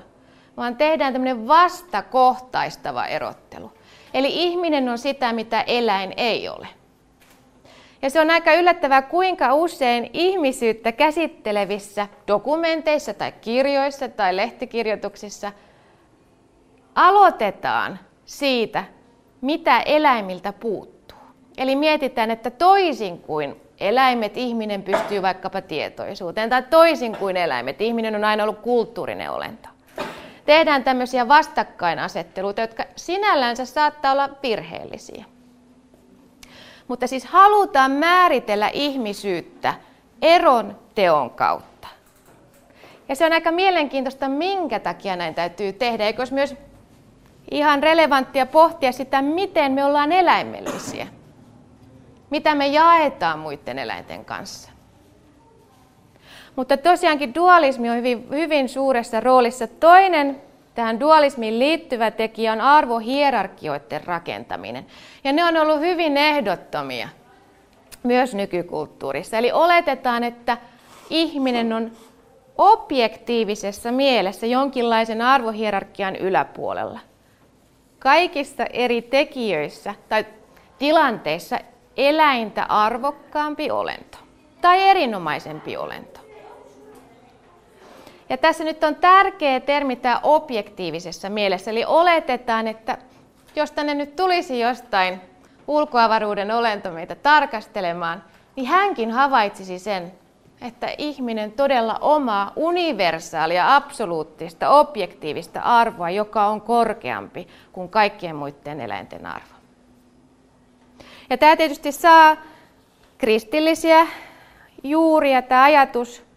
vaan tehdään tämmöinen vastakohtaistava erottelu. Eli ihminen on sitä, mitä eläin ei ole. Ja se on aika yllättävää, kuinka usein ihmisyyttä käsittelevissä dokumenteissa tai kirjoissa tai lehtikirjoituksissa aloitetaan siitä, mitä eläimiltä puuttuu. Eli mietitään, että toisin kuin eläimet, ihminen pystyy vaikkapa tietoisuuteen, tai toisin kuin eläimet, ihminen on aina ollut kulttuurinen olento tehdään tämmöisiä vastakkainasetteluita, jotka sinällänsä saattaa olla virheellisiä. Mutta siis halutaan määritellä ihmisyyttä eron teon kautta. Ja se on aika mielenkiintoista, minkä takia näin täytyy tehdä. Eikö olisi myös ihan relevanttia pohtia sitä, miten me ollaan eläimellisiä? Mitä me jaetaan muiden eläinten kanssa? Mutta tosiaankin dualismi on hyvin, hyvin suuressa roolissa. Toinen tähän dualismiin liittyvä tekijä on arvohierarkioiden rakentaminen. Ja ne on ollut hyvin ehdottomia myös nykykulttuurissa. Eli oletetaan, että ihminen on objektiivisessa mielessä jonkinlaisen arvohierarkian yläpuolella. Kaikissa eri tekijöissä tai tilanteissa eläintä arvokkaampi olento tai erinomaisempi olento. Ja tässä nyt on tärkeä termi tämä objektiivisessa mielessä, eli oletetaan, että jos tänne nyt tulisi jostain ulkoavaruuden olento meitä tarkastelemaan, niin hänkin havaitsisi sen, että ihminen todella omaa universaalia, absoluuttista, objektiivista arvoa, joka on korkeampi kuin kaikkien muiden eläinten arvo. Ja tämä tietysti saa kristillisiä juuria, tämä ajatus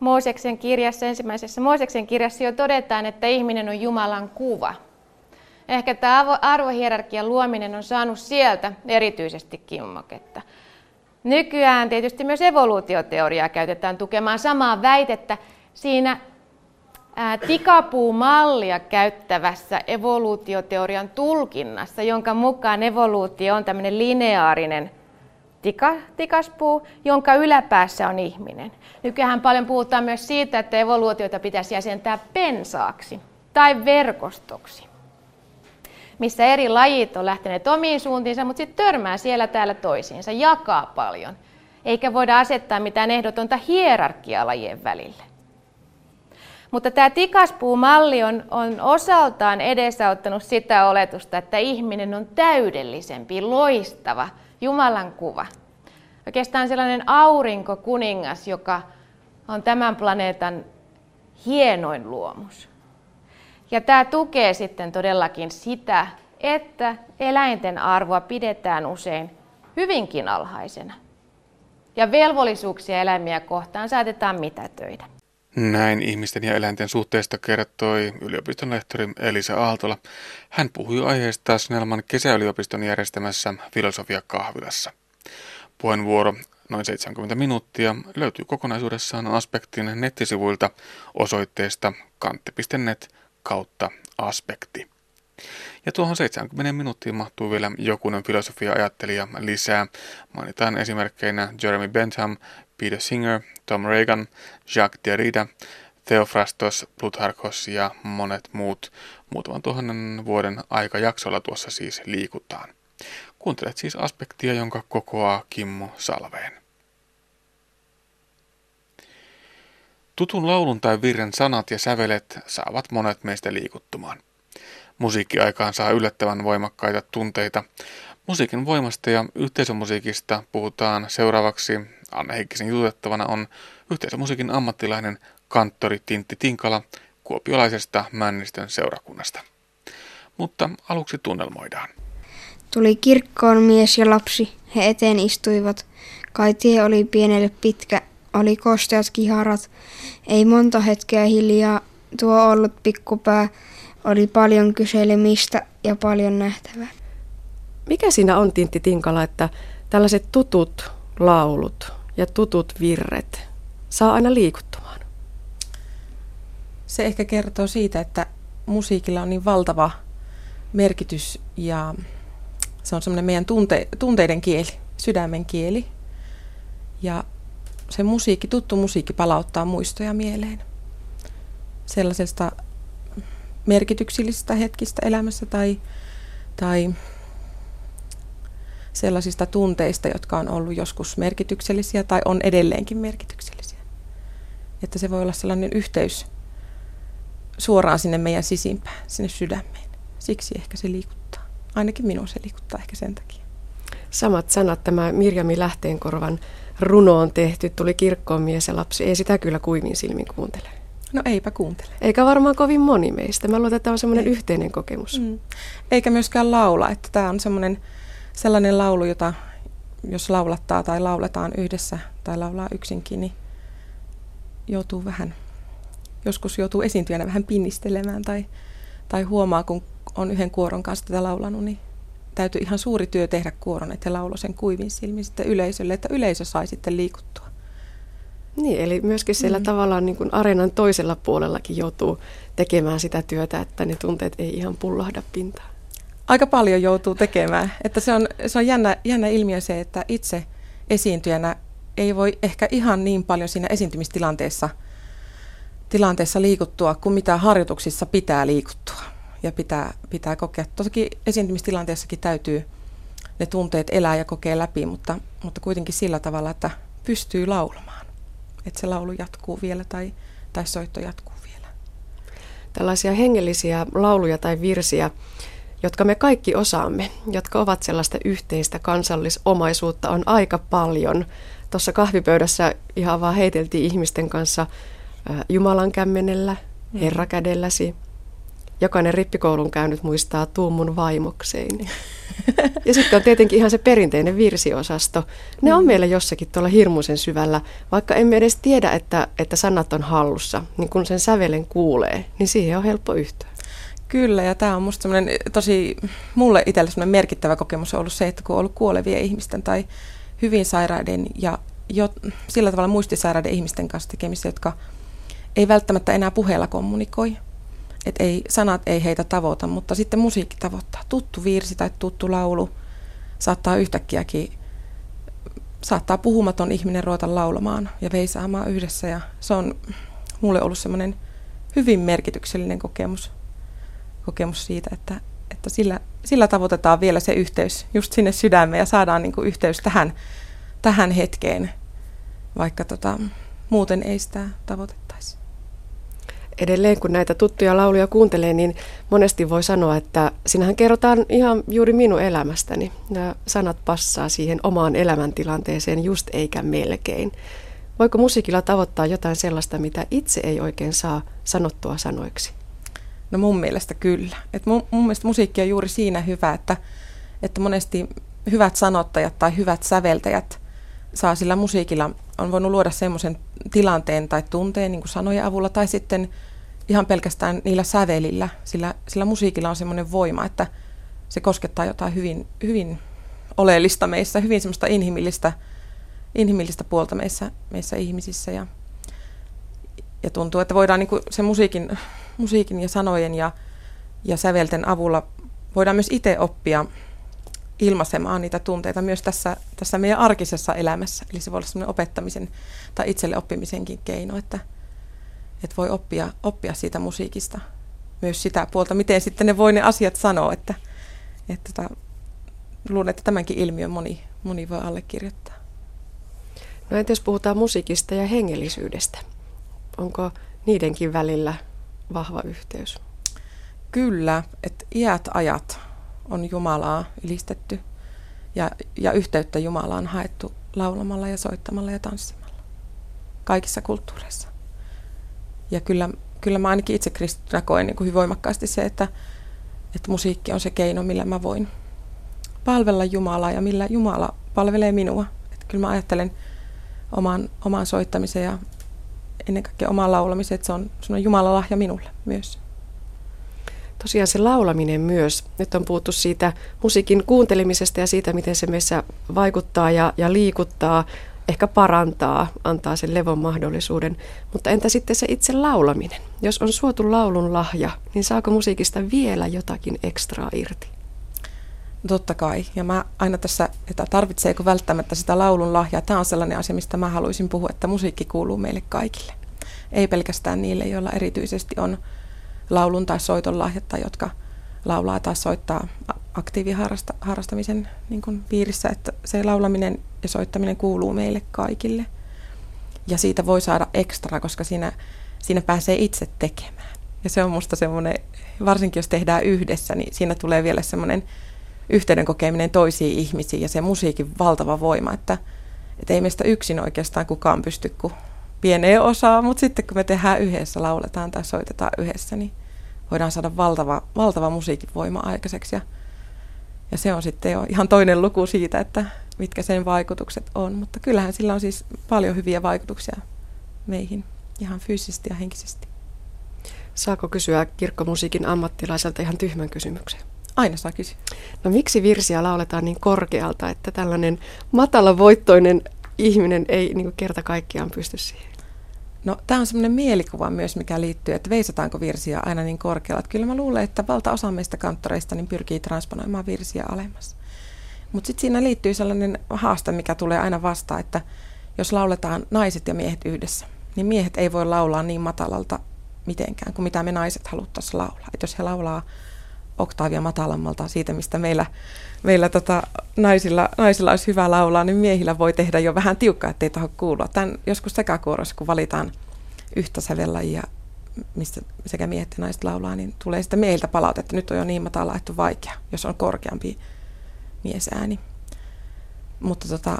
Mooseksen kirjassa, ensimmäisessä Mooseksen kirjassa jo todetaan, että ihminen on Jumalan kuva. Ehkä tämä arvohierarkian luominen on saanut sieltä erityisesti kimmoketta. Nykyään tietysti myös evoluutioteoriaa käytetään tukemaan samaa väitettä siinä tikapuumallia käyttävässä evoluutioteorian tulkinnassa, jonka mukaan evoluutio on tämmöinen lineaarinen tika, tikaspuu, jonka yläpäässä on ihminen. Nykyään paljon puhutaan myös siitä, että evoluutiota pitäisi jäsentää pensaaksi tai verkostoksi, missä eri lajit on lähteneet omiin suuntiinsa, mutta sitten törmää siellä täällä toisiinsa, jakaa paljon, eikä voida asettaa mitään ehdotonta hierarkiaa lajien välille. Mutta tämä tikaspuumalli on, on osaltaan edesauttanut sitä oletusta, että ihminen on täydellisempi, loistava, Jumalan kuva. Oikeastaan sellainen aurinkokuningas, joka on tämän planeetan hienoin luomus. Ja tämä tukee sitten todellakin sitä, että eläinten arvoa pidetään usein hyvinkin alhaisena. Ja velvollisuuksia eläimiä kohtaan saatetaan mitätöidä. Näin ihmisten ja eläinten suhteesta kertoi yliopiston lehtori Elisa Aaltola. Hän puhui aiheesta Snellman kesäyliopiston järjestämässä filosofiakahvilassa. Puheenvuoro noin 70 minuuttia löytyy kokonaisuudessaan aspektin nettisivuilta osoitteesta kantte.net kautta aspekti. Ja tuohon 70 minuuttiin mahtuu vielä jokunen filosofia-ajattelija lisää. Mainitaan esimerkkeinä Jeremy Bentham, Peter Singer, Tom Reagan, Jacques Derrida, Theophrastos, Plutarchos ja monet muut. Muutaman tuhannen vuoden aikajaksolla tuossa siis liikutaan. Kuuntelet siis aspektia, jonka kokoaa Kimmo Salveen. Tutun laulun tai virren sanat ja sävelet saavat monet meistä liikuttumaan. Musiikki aikaan saa yllättävän voimakkaita tunteita. Musiikin voimasta ja yhteisömusiikista puhutaan seuraavaksi. Anne Heikkisen jututettavana on yhteisömusiikin ammattilainen kanttori Tintti Tinkala kuopiolaisesta Männistön seurakunnasta. Mutta aluksi tunnelmoidaan. Tuli kirkkoon mies ja lapsi. He eteen istuivat. Kai tie oli pienelle pitkä. Oli kosteat kiharat. Ei monta hetkeä hiljaa. Tuo ollut pikkupää oli paljon kyselemistä ja paljon nähtävää. Mikä siinä on, Tintti Tinkala, että tällaiset tutut laulut ja tutut virret saa aina liikuttumaan? Se ehkä kertoo siitä, että musiikilla on niin valtava merkitys ja se on semmoinen meidän tunte, tunteiden kieli, sydämen kieli. Ja se musiikki, tuttu musiikki palauttaa muistoja mieleen. Sellaisesta merkityksellisistä hetkistä elämässä tai, tai sellaisista tunteista, jotka on ollut joskus merkityksellisiä tai on edelleenkin merkityksellisiä. Että se voi olla sellainen yhteys suoraan sinne meidän sisimpään, sinne sydämeen. Siksi ehkä se liikuttaa. Ainakin minua se liikuttaa ehkä sen takia. Samat sanat tämä Mirjami Lähteenkorvan runo on tehty, tuli kirkkoon mies ja lapsi. Ei sitä kyllä kuivin silmin kuuntele. No eipä kuuntele. Eikä varmaan kovin moni meistä. Mä luulen, että tämä on semmoinen Ei. yhteinen kokemus. Mm. Eikä myöskään laula. Että tämä on semmoinen sellainen laulu, jota jos laulattaa tai lauletaan yhdessä tai laulaa yksinkin, niin joutuu vähän, joskus joutuu esiintyjänä vähän pinnistelemään tai, tai huomaa, kun on yhden kuoron kanssa tätä laulanut, niin täytyy ihan suuri työ tehdä kuoron, että laulo sen kuivin silmin sitten yleisölle, että yleisö sai sitten liikuttua. Niin, eli myöskin siellä mm. tavallaan niin kuin areenan toisella puolellakin joutuu tekemään sitä työtä, että ne tunteet ei ihan pullahda pintaan. Aika paljon joutuu tekemään. Että se on, se on jännä, jännä ilmiö se, että itse esiintyjänä ei voi ehkä ihan niin paljon siinä esiintymistilanteessa tilanteessa liikuttua kuin mitä harjoituksissa pitää liikuttua ja pitää, pitää kokea. Toki esiintymistilanteessakin täytyy ne tunteet elää ja kokea läpi, mutta, mutta kuitenkin sillä tavalla, että pystyy laulamaan. Että se laulu jatkuu vielä tai, tai soitto jatkuu vielä. Tällaisia hengellisiä lauluja tai virsiä, jotka me kaikki osaamme, jotka ovat sellaista yhteistä kansallisomaisuutta, on aika paljon. Tuossa kahvipöydässä ihan vaan heiteltiin ihmisten kanssa Jumalan kämmenellä, mm. Herra kädelläsi, jokainen rippikoulun käynyt muistaa tuumun vaimokseini. [LAUGHS] Ja sitten on tietenkin ihan se perinteinen virsiosasto. Ne on mm. meillä jossakin tuolla hirmuisen syvällä, vaikka emme edes tiedä, että, että sanat on hallussa. Niin kun sen sävelen kuulee, niin siihen on helppo yhtyä. Kyllä, ja tämä on musta semmoinen tosi, mulle itselle semmoinen merkittävä kokemus on ollut se, että kun on ollut kuolevien ihmisten tai hyvin sairaiden ja jo, sillä tavalla muistisairaiden ihmisten kanssa tekemistä, jotka ei välttämättä enää puheella kommunikoi, että ei, sanat ei heitä tavoita, mutta sitten musiikki tavoittaa. Tuttu virsi tai tuttu laulu saattaa yhtäkkiäkin, saattaa puhumaton ihminen ruveta laulamaan ja veisaamaan yhdessä. Ja se on mulle ollut semmoinen hyvin merkityksellinen kokemus, kokemus siitä, että, että sillä, sillä tavoitetaan vielä se yhteys just sinne sydämeen ja saadaan niin kuin yhteys tähän, tähän hetkeen, vaikka tota, muuten ei sitä tavoitettaisi edelleen kun näitä tuttuja lauluja kuuntelee, niin monesti voi sanoa, että sinähän kerrotaan ihan juuri minun elämästäni. Ja sanat passaa siihen omaan elämäntilanteeseen just eikä melkein. Voiko musiikilla tavoittaa jotain sellaista, mitä itse ei oikein saa sanottua sanoiksi? No mun mielestä kyllä. Et mun, mun mielestä musiikki on juuri siinä hyvä, että, että monesti hyvät sanottajat tai hyvät säveltäjät saa sillä musiikilla, on voinut luoda semmoisen tilanteen tai tunteen niin sanojen avulla tai sitten ihan pelkästään niillä sävelillä, sillä, sillä musiikilla on semmoinen voima, että se koskettaa jotain hyvin, hyvin oleellista meissä, hyvin semmoista inhimillistä, inhimillistä puolta meissä, meissä ihmisissä. Ja, ja tuntuu, että voidaan niin sen musiikin, musiikin ja sanojen ja, ja sävelten avulla voidaan myös itse oppia ilmaisemaan niitä tunteita myös tässä, tässä meidän arkisessa elämässä. Eli se voi olla semmoinen opettamisen tai itselle oppimisenkin keino, että, että voi oppia, oppia siitä musiikista myös sitä puolta, miten sitten ne voi ne asiat sanoa, että, että tota, luulen, että tämänkin ilmiön moni, moni voi allekirjoittaa. No entä jos puhutaan musiikista ja hengellisyydestä? Onko niidenkin välillä vahva yhteys? Kyllä, että iät ajat on Jumalaa ylistetty ja, ja yhteyttä Jumalaan haettu laulamalla ja soittamalla ja tanssimalla kaikissa kulttuureissa. Ja kyllä, kyllä mä ainakin itse kristittynä koen niin kuin hyvin voimakkaasti se, että, että musiikki on se keino, millä mä voin palvella Jumalaa ja millä Jumala palvelee minua. Että kyllä mä ajattelen oman, oman soittamisen ja ennen kaikkea oman laulamisen, että se on, se on Jumalan lahja minulle myös. Tosiaan se laulaminen myös. Nyt on puhuttu siitä musiikin kuuntelemisesta ja siitä, miten se meissä vaikuttaa ja, ja liikuttaa ehkä parantaa, antaa sen levon mahdollisuuden. Mutta entä sitten se itse laulaminen? Jos on suotu laulun lahja, niin saako musiikista vielä jotakin ekstraa irti? Totta kai. Ja mä aina tässä, että tarvitseeko välttämättä sitä laulun lahjaa. Tämä on sellainen asia, mistä mä haluaisin puhua, että musiikki kuuluu meille kaikille. Ei pelkästään niille, joilla erityisesti on laulun tai soiton lahjat tai jotka laulaa tai soittaa aktiiviharrastamisen niin kuin piirissä, että se laulaminen ja soittaminen kuuluu meille kaikille. Ja siitä voi saada ekstra, koska siinä, siinä pääsee itse tekemään. Ja se on musta semmoinen, varsinkin jos tehdään yhdessä, niin siinä tulee vielä semmoinen yhteyden kokeminen toisiin ihmisiin ja se musiikin valtava voima, että, että ei meistä yksin oikeastaan kukaan pysty kuin pieneen osaa, mutta sitten kun me tehdään yhdessä, lauletaan tai soitetaan yhdessä, niin voidaan saada valtava, valtava musiikin voima aikaiseksi. Ja, ja se on sitten jo ihan toinen luku siitä, että mitkä sen vaikutukset on. Mutta kyllähän sillä on siis paljon hyviä vaikutuksia meihin ihan fyysisesti ja henkisesti. Saako kysyä kirkkomusiikin ammattilaiselta ihan tyhmän kysymyksen? Aina saa kysyä. No miksi virsiä lauletaan niin korkealta, että tällainen matalavoittoinen ihminen ei niin kerta kaikkiaan pysty siihen? No tämä on semmoinen mielikuva myös, mikä liittyy, että veisataanko virsiä aina niin korkealla. Että kyllä mä luulen, että valtaosa meistä kanttoreista niin pyrkii transponoimaan virsiä alemmas. Mutta sitten siinä liittyy sellainen haaste, mikä tulee aina vastaan, että jos lauletaan naiset ja miehet yhdessä, niin miehet ei voi laulaa niin matalalta mitenkään kuin mitä me naiset haluttaisiin laulaa. Että jos he laulaa oktaavia matalammalta siitä, mistä meillä, meillä tota, naisilla, naisilla olisi hyvä laulaa, niin miehillä voi tehdä jo vähän tiukkaa, ettei taho kuulua. Tämän joskus sekakuorossa, kun valitaan yhtä sävellajia, mistä sekä miehet ja naiset laulaa, niin tulee sitä miehiltä palautetta, että nyt on jo niin matala, että on vaikea, jos on korkeampi miesääni. Mutta tota,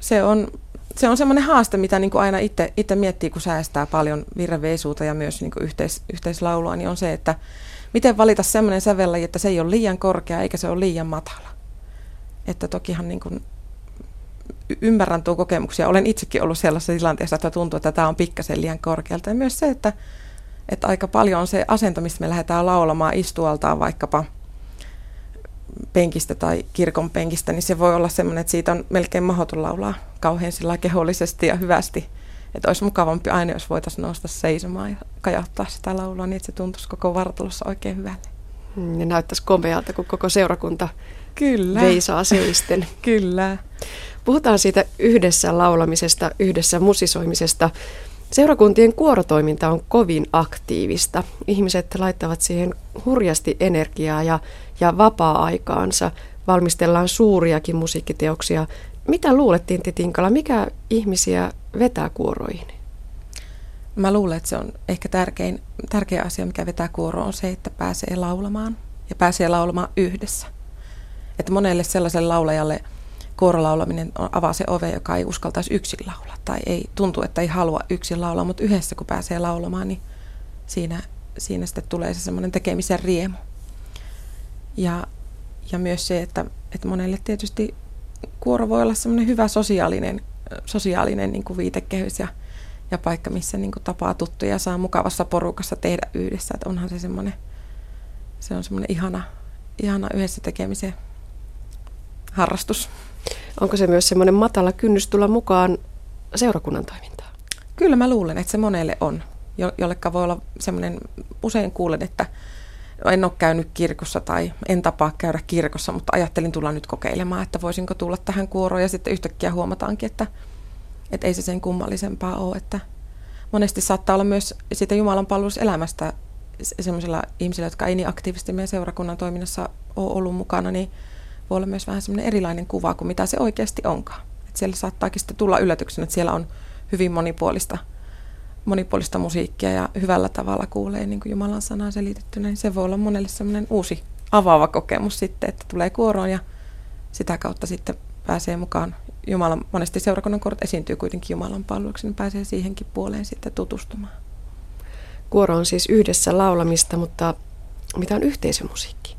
se on, se on semmoinen haaste, mitä niin kuin aina itse miettii, kun säästää paljon virreveisuutta ja myös niin kuin yhteis, yhteislaulua, niin on se, että miten valita semmoinen sävellaji, että se ei ole liian korkea eikä se ole liian matala. Että tokihan niin kuin ymmärrän tuon kokemuksia. Olen itsekin ollut sellaisessa tilanteessa, että tuntuu, että tämä on pikkasen liian korkealta. Ja myös se, että, että aika paljon on se asento, mistä me lähdetään laulamaan istualtaan vaikkapa penkistä tai kirkon penkistä, niin se voi olla semmoinen, että siitä on melkein mahdoton laulaa kauhean sillä kehollisesti ja hyvästi että olisi mukavampi aina, jos voitaisiin nousta seisomaan ja kajahtaa sitä laulua niin, että se tuntuisi koko vartalossa oikein hyvälle. Ja näyttäisi komealta, kun koko seurakunta Kyllä. veisaa seisten. [LAUGHS] Kyllä. Puhutaan siitä yhdessä laulamisesta, yhdessä musisoimisesta. Seurakuntien kuorotoiminta on kovin aktiivista. Ihmiset laittavat siihen hurjasti energiaa ja, ja vapaa-aikaansa. Valmistellaan suuriakin musiikkiteoksia. Mitä luulettiin, Titinkala, mikä ihmisiä vetää kuoroihin? Mä luulen, että se on ehkä tärkein, tärkeä asia, mikä vetää kuoroon, on se, että pääsee laulamaan ja pääsee laulamaan yhdessä. Että monelle sellaiselle laulajalle kuorolaulaminen avaa se ove, joka ei uskaltaisi yksin laulaa tai ei tuntuu, että ei halua yksin laulaa, mutta yhdessä kun pääsee laulamaan, niin siinä, siinä sitten tulee se semmoinen tekemisen riemu. Ja, ja myös se, että, että monelle tietysti kuoro voi olla semmoinen hyvä sosiaalinen sosiaalinen niin kuin viitekehys ja, ja paikka, missä niin kuin tapaa tuttuja ja saa mukavassa porukassa tehdä yhdessä. Että onhan se semmoinen, se on semmoinen ihana, ihana yhdessä tekemisen harrastus. Onko se myös semmoinen matala kynnys tulla mukaan seurakunnan toimintaan? Kyllä mä luulen, että se monelle on, jo, jollekka voi olla semmoinen, usein kuulen, että en ole käynyt kirkossa tai en tapaa käydä kirkossa, mutta ajattelin tulla nyt kokeilemaan, että voisinko tulla tähän kuoroon ja sitten yhtäkkiä huomataankin, että, että ei se sen kummallisempaa ole. Että monesti saattaa olla myös siitä Jumalan palveluselämästä sellaisilla ihmisillä, jotka ei niin aktiivisesti meidän seurakunnan toiminnassa ole ollut mukana, niin voi olla myös vähän semmoinen erilainen kuva kuin mitä se oikeasti onkaan. Että siellä saattaakin sitten tulla yllätyksenä, että siellä on hyvin monipuolista – monipuolista musiikkia ja hyvällä tavalla kuulee niin kuin Jumalan sanaa selitettynä, niin se voi olla monelle semmoinen uusi avaava kokemus sitten, että tulee kuoroon ja sitä kautta sitten pääsee mukaan Jumalan, monesti seurakunnan korot esiintyy kuitenkin Jumalan palveluksi, niin pääsee siihenkin puoleen sitten tutustumaan. Kuoro on siis yhdessä laulamista, mutta mitä on yhteisömusiikki?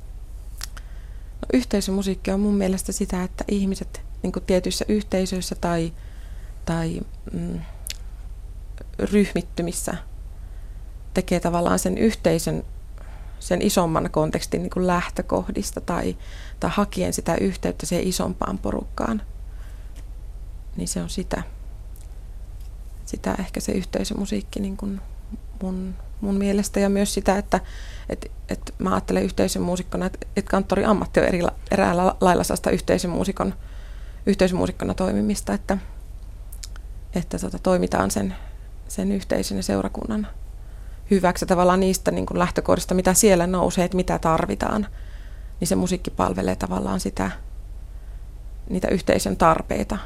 No, yhteisömusiikki on mun mielestä sitä, että ihmiset niin tietyissä yhteisöissä tai, tai mm, ryhmittymissä tekee tavallaan sen yhteisön, sen isomman kontekstin niin kuin lähtökohdista tai, tai hakien sitä yhteyttä siihen isompaan porukkaan. Niin se on sitä, sitä ehkä se yhteisömusiikki niin kuin mun, mun mielestä ja myös sitä, että et, et mä ajattelen yhteisömuusikkona, että et kanttori ammatti on eri, eräällä lailla sellaista yhteisömuusikon, yhteisömuusikkona toimimista, että, että tota, toimitaan sen sen yhteisön ja seurakunnan hyväksi tavallaan niistä niin kuin lähtökohdista, mitä siellä nousee, että mitä tarvitaan, niin se musiikki palvelee tavallaan sitä, niitä yhteisön tarpeita.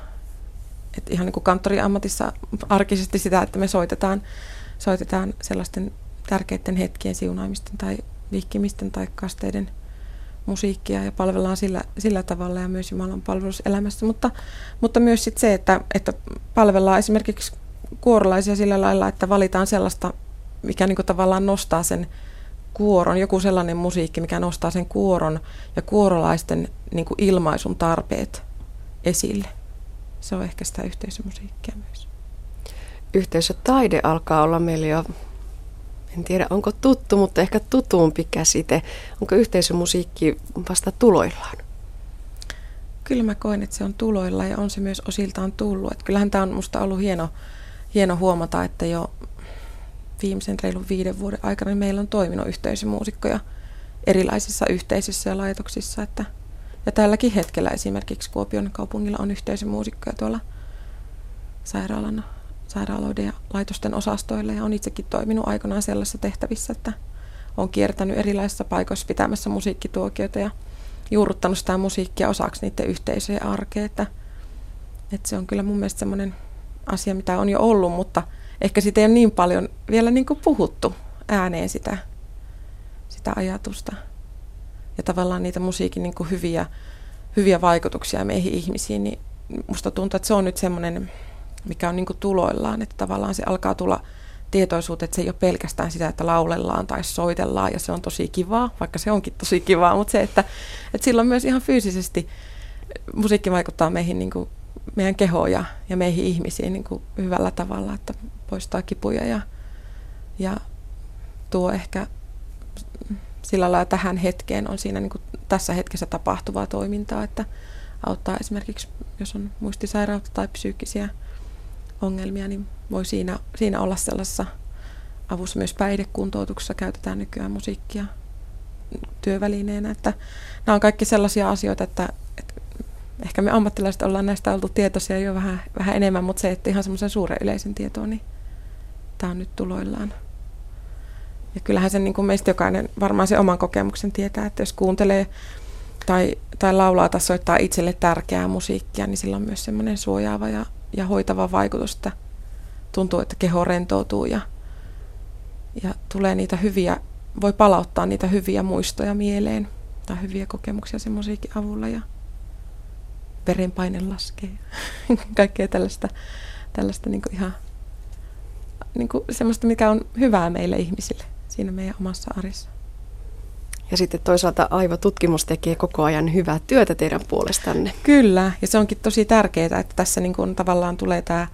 Et ihan niin kuin kanttoriammatissa arkisesti sitä, että me soitetaan, soitetaan sellaisten tärkeiden hetkien siunaamisten tai vihkimisten tai kasteiden musiikkia ja palvellaan sillä, sillä tavalla ja myös Jumalan palveluselämässä, mutta, mutta myös sit se, että, että palvellaan esimerkiksi kuorolaisia sillä lailla, että valitaan sellaista, mikä niin tavallaan nostaa sen kuoron, joku sellainen musiikki, mikä nostaa sen kuoron ja kuorolaisten niin ilmaisun tarpeet esille. Se on ehkä sitä yhteisömusiikkia myös. Yhteisötaide alkaa olla meillä jo, en tiedä onko tuttu, mutta ehkä tutumpi käsite. Onko yhteisömusiikki vasta tuloillaan? Kyllä mä koen, että se on tuloilla ja on se myös osiltaan tullut. Että kyllähän tämä on musta ollut hieno, hieno huomata, että jo viimeisen reilun viiden vuoden aikana niin meillä on toiminut yhteisömuusikkoja erilaisissa yhteisöissä ja laitoksissa. Että, ja tälläkin hetkellä esimerkiksi Kuopion kaupungilla on yhteisömuusikkoja tuolla sairaalan, sairaaloiden ja laitosten osastoilla ja on itsekin toiminut aikanaan sellaisissa tehtävissä, että on kiertänyt erilaisissa paikoissa pitämässä musiikkituokioita ja juurruttanut sitä musiikkia osaksi niiden yhteisöjen arkea. Että, että se on kyllä mun mielestä semmoinen asia, mitä on jo ollut, mutta ehkä siitä ei ole niin paljon vielä niin kuin puhuttu ääneen sitä, sitä ajatusta. Ja tavallaan niitä musiikin niin kuin hyviä, hyviä vaikutuksia meihin ihmisiin, niin musta tuntuu, että se on nyt semmoinen, mikä on niin kuin tuloillaan, että tavallaan se alkaa tulla tietoisuutta, että se ei ole pelkästään sitä, että laulellaan tai soitellaan ja se on tosi kivaa, vaikka se onkin tosi kivaa, mutta se, että, että silloin myös ihan fyysisesti musiikki vaikuttaa meihin, niin kuin, meidän kehoon ja, ja meihin ihmisiin niin kuin hyvällä tavalla, että poistaa kipuja ja, ja tuo ehkä sillä lailla tähän hetkeen on siinä niin kuin tässä hetkessä tapahtuvaa toimintaa, että auttaa esimerkiksi, jos on muistisairautta tai psyykkisiä ongelmia, niin voi siinä, siinä olla sellaisessa avussa. Myös päihdekuntoutuksessa käytetään nykyään musiikkia työvälineenä. Että nämä on kaikki sellaisia asioita, että, että ehkä me ammattilaiset ollaan näistä oltu tietoisia jo vähän, vähän enemmän, mutta se, että ihan semmoisen suuren yleisen tietoon, niin tämä on nyt tuloillaan. Ja kyllähän sen niin kuin meistä jokainen varmaan se oman kokemuksen tietää, että jos kuuntelee tai, tai laulaa tai soittaa itselle tärkeää musiikkia, niin sillä on myös semmoinen suojaava ja ja hoitava vaikutus, että tuntuu, että keho rentoutuu ja, ja tulee niitä hyviä, voi palauttaa niitä hyviä muistoja mieleen tai hyviä kokemuksia sen musiikin avulla ja verenpaine laskee. [LAUGHS] Kaikkea tällaista, tällaista niin kuin ihan niin kuin semmoista, mikä on hyvää meille ihmisille siinä meidän omassa arissa. Ja sitten toisaalta aivotutkimus tekee koko ajan hyvää työtä teidän puolestanne. Kyllä, ja se onkin tosi tärkeää, että tässä niin kuin tavallaan tulee tämä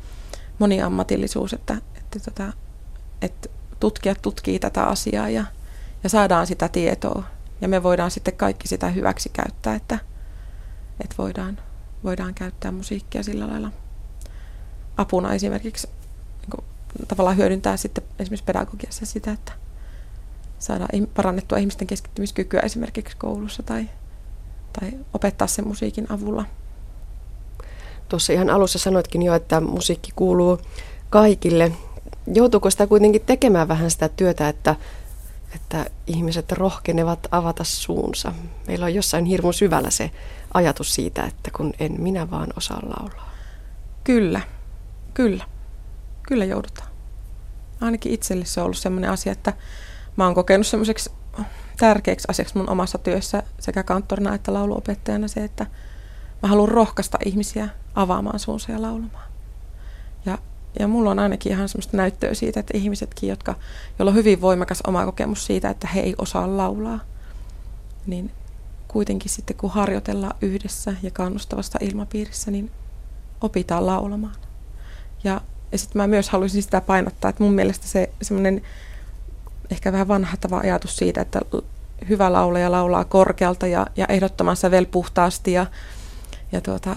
moniammatillisuus, että, että, tota, että tutkijat tutkii tätä asiaa ja, ja saadaan sitä tietoa. Ja me voidaan sitten kaikki sitä hyväksi käyttää, että, että voidaan, voidaan käyttää musiikkia sillä lailla apuna esimerkiksi niin kuin, tavallaan hyödyntää sitten esimerkiksi pedagogiassa sitä, että saada parannettua ihmisten keskittymiskykyä esimerkiksi koulussa tai, tai opettaa sen musiikin avulla. Tuossa ihan alussa sanoitkin jo, että musiikki kuuluu kaikille. Joutuuko sitä kuitenkin tekemään vähän sitä työtä, että, että ihmiset rohkenevat avata suunsa? Meillä on jossain hirmu syvällä se ajatus siitä, että kun en minä vaan osaa laulaa. Kyllä, kyllä. Kyllä joudutaan. Ainakin itselle se on ollut sellainen asia, että mä oon kokenut semmoiseksi tärkeäksi asiaksi mun omassa työssä sekä kanttorina että lauluopettajana se, että mä haluan rohkaista ihmisiä avaamaan suunsa ja laulamaan. Ja, mulla on ainakin ihan semmoista näyttöä siitä, että ihmisetkin, jotka, joilla on hyvin voimakas oma kokemus siitä, että he ei osaa laulaa, niin kuitenkin sitten kun harjoitellaan yhdessä ja kannustavasta ilmapiirissä, niin opitaan laulamaan. Ja, ja sitten mä myös haluaisin sitä painottaa, että mun mielestä se semmoinen ehkä vähän vanhattava ajatus siitä, että hyvä laulaja laulaa korkealta ja, ja ehdottoman sävel puhtaasti ja, ja tuota,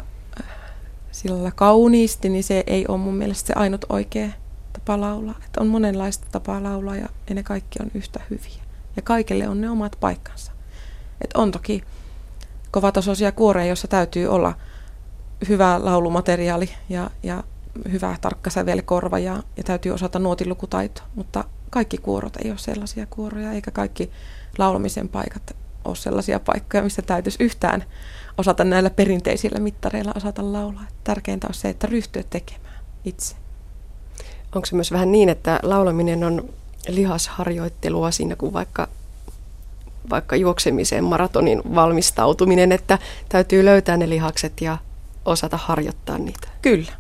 sillä kauniisti, niin se ei ole mun mielestä se ainut oikea tapa laulaa. Että on monenlaista tapaa laulaa ja, ja ne kaikki on yhtä hyviä. Ja kaikille on ne omat paikkansa. Et on toki kovatasoisia kuoreja, joissa täytyy olla hyvä laulumateriaali ja, ja hyvä tarkka sävelkorva ja, ja täytyy osata nuotilukutaito, mutta kaikki kuorot ei ole sellaisia kuoroja, eikä kaikki laulamisen paikat ole sellaisia paikkoja, missä täytyisi yhtään osata näillä perinteisillä mittareilla osata laulaa. Tärkeintä on se, että ryhtyä tekemään itse. Onko se myös vähän niin, että laulaminen on lihasharjoittelua siinä kuin vaikka, vaikka juoksemiseen, maratonin valmistautuminen, että täytyy löytää ne lihakset ja osata harjoittaa niitä? Kyllä.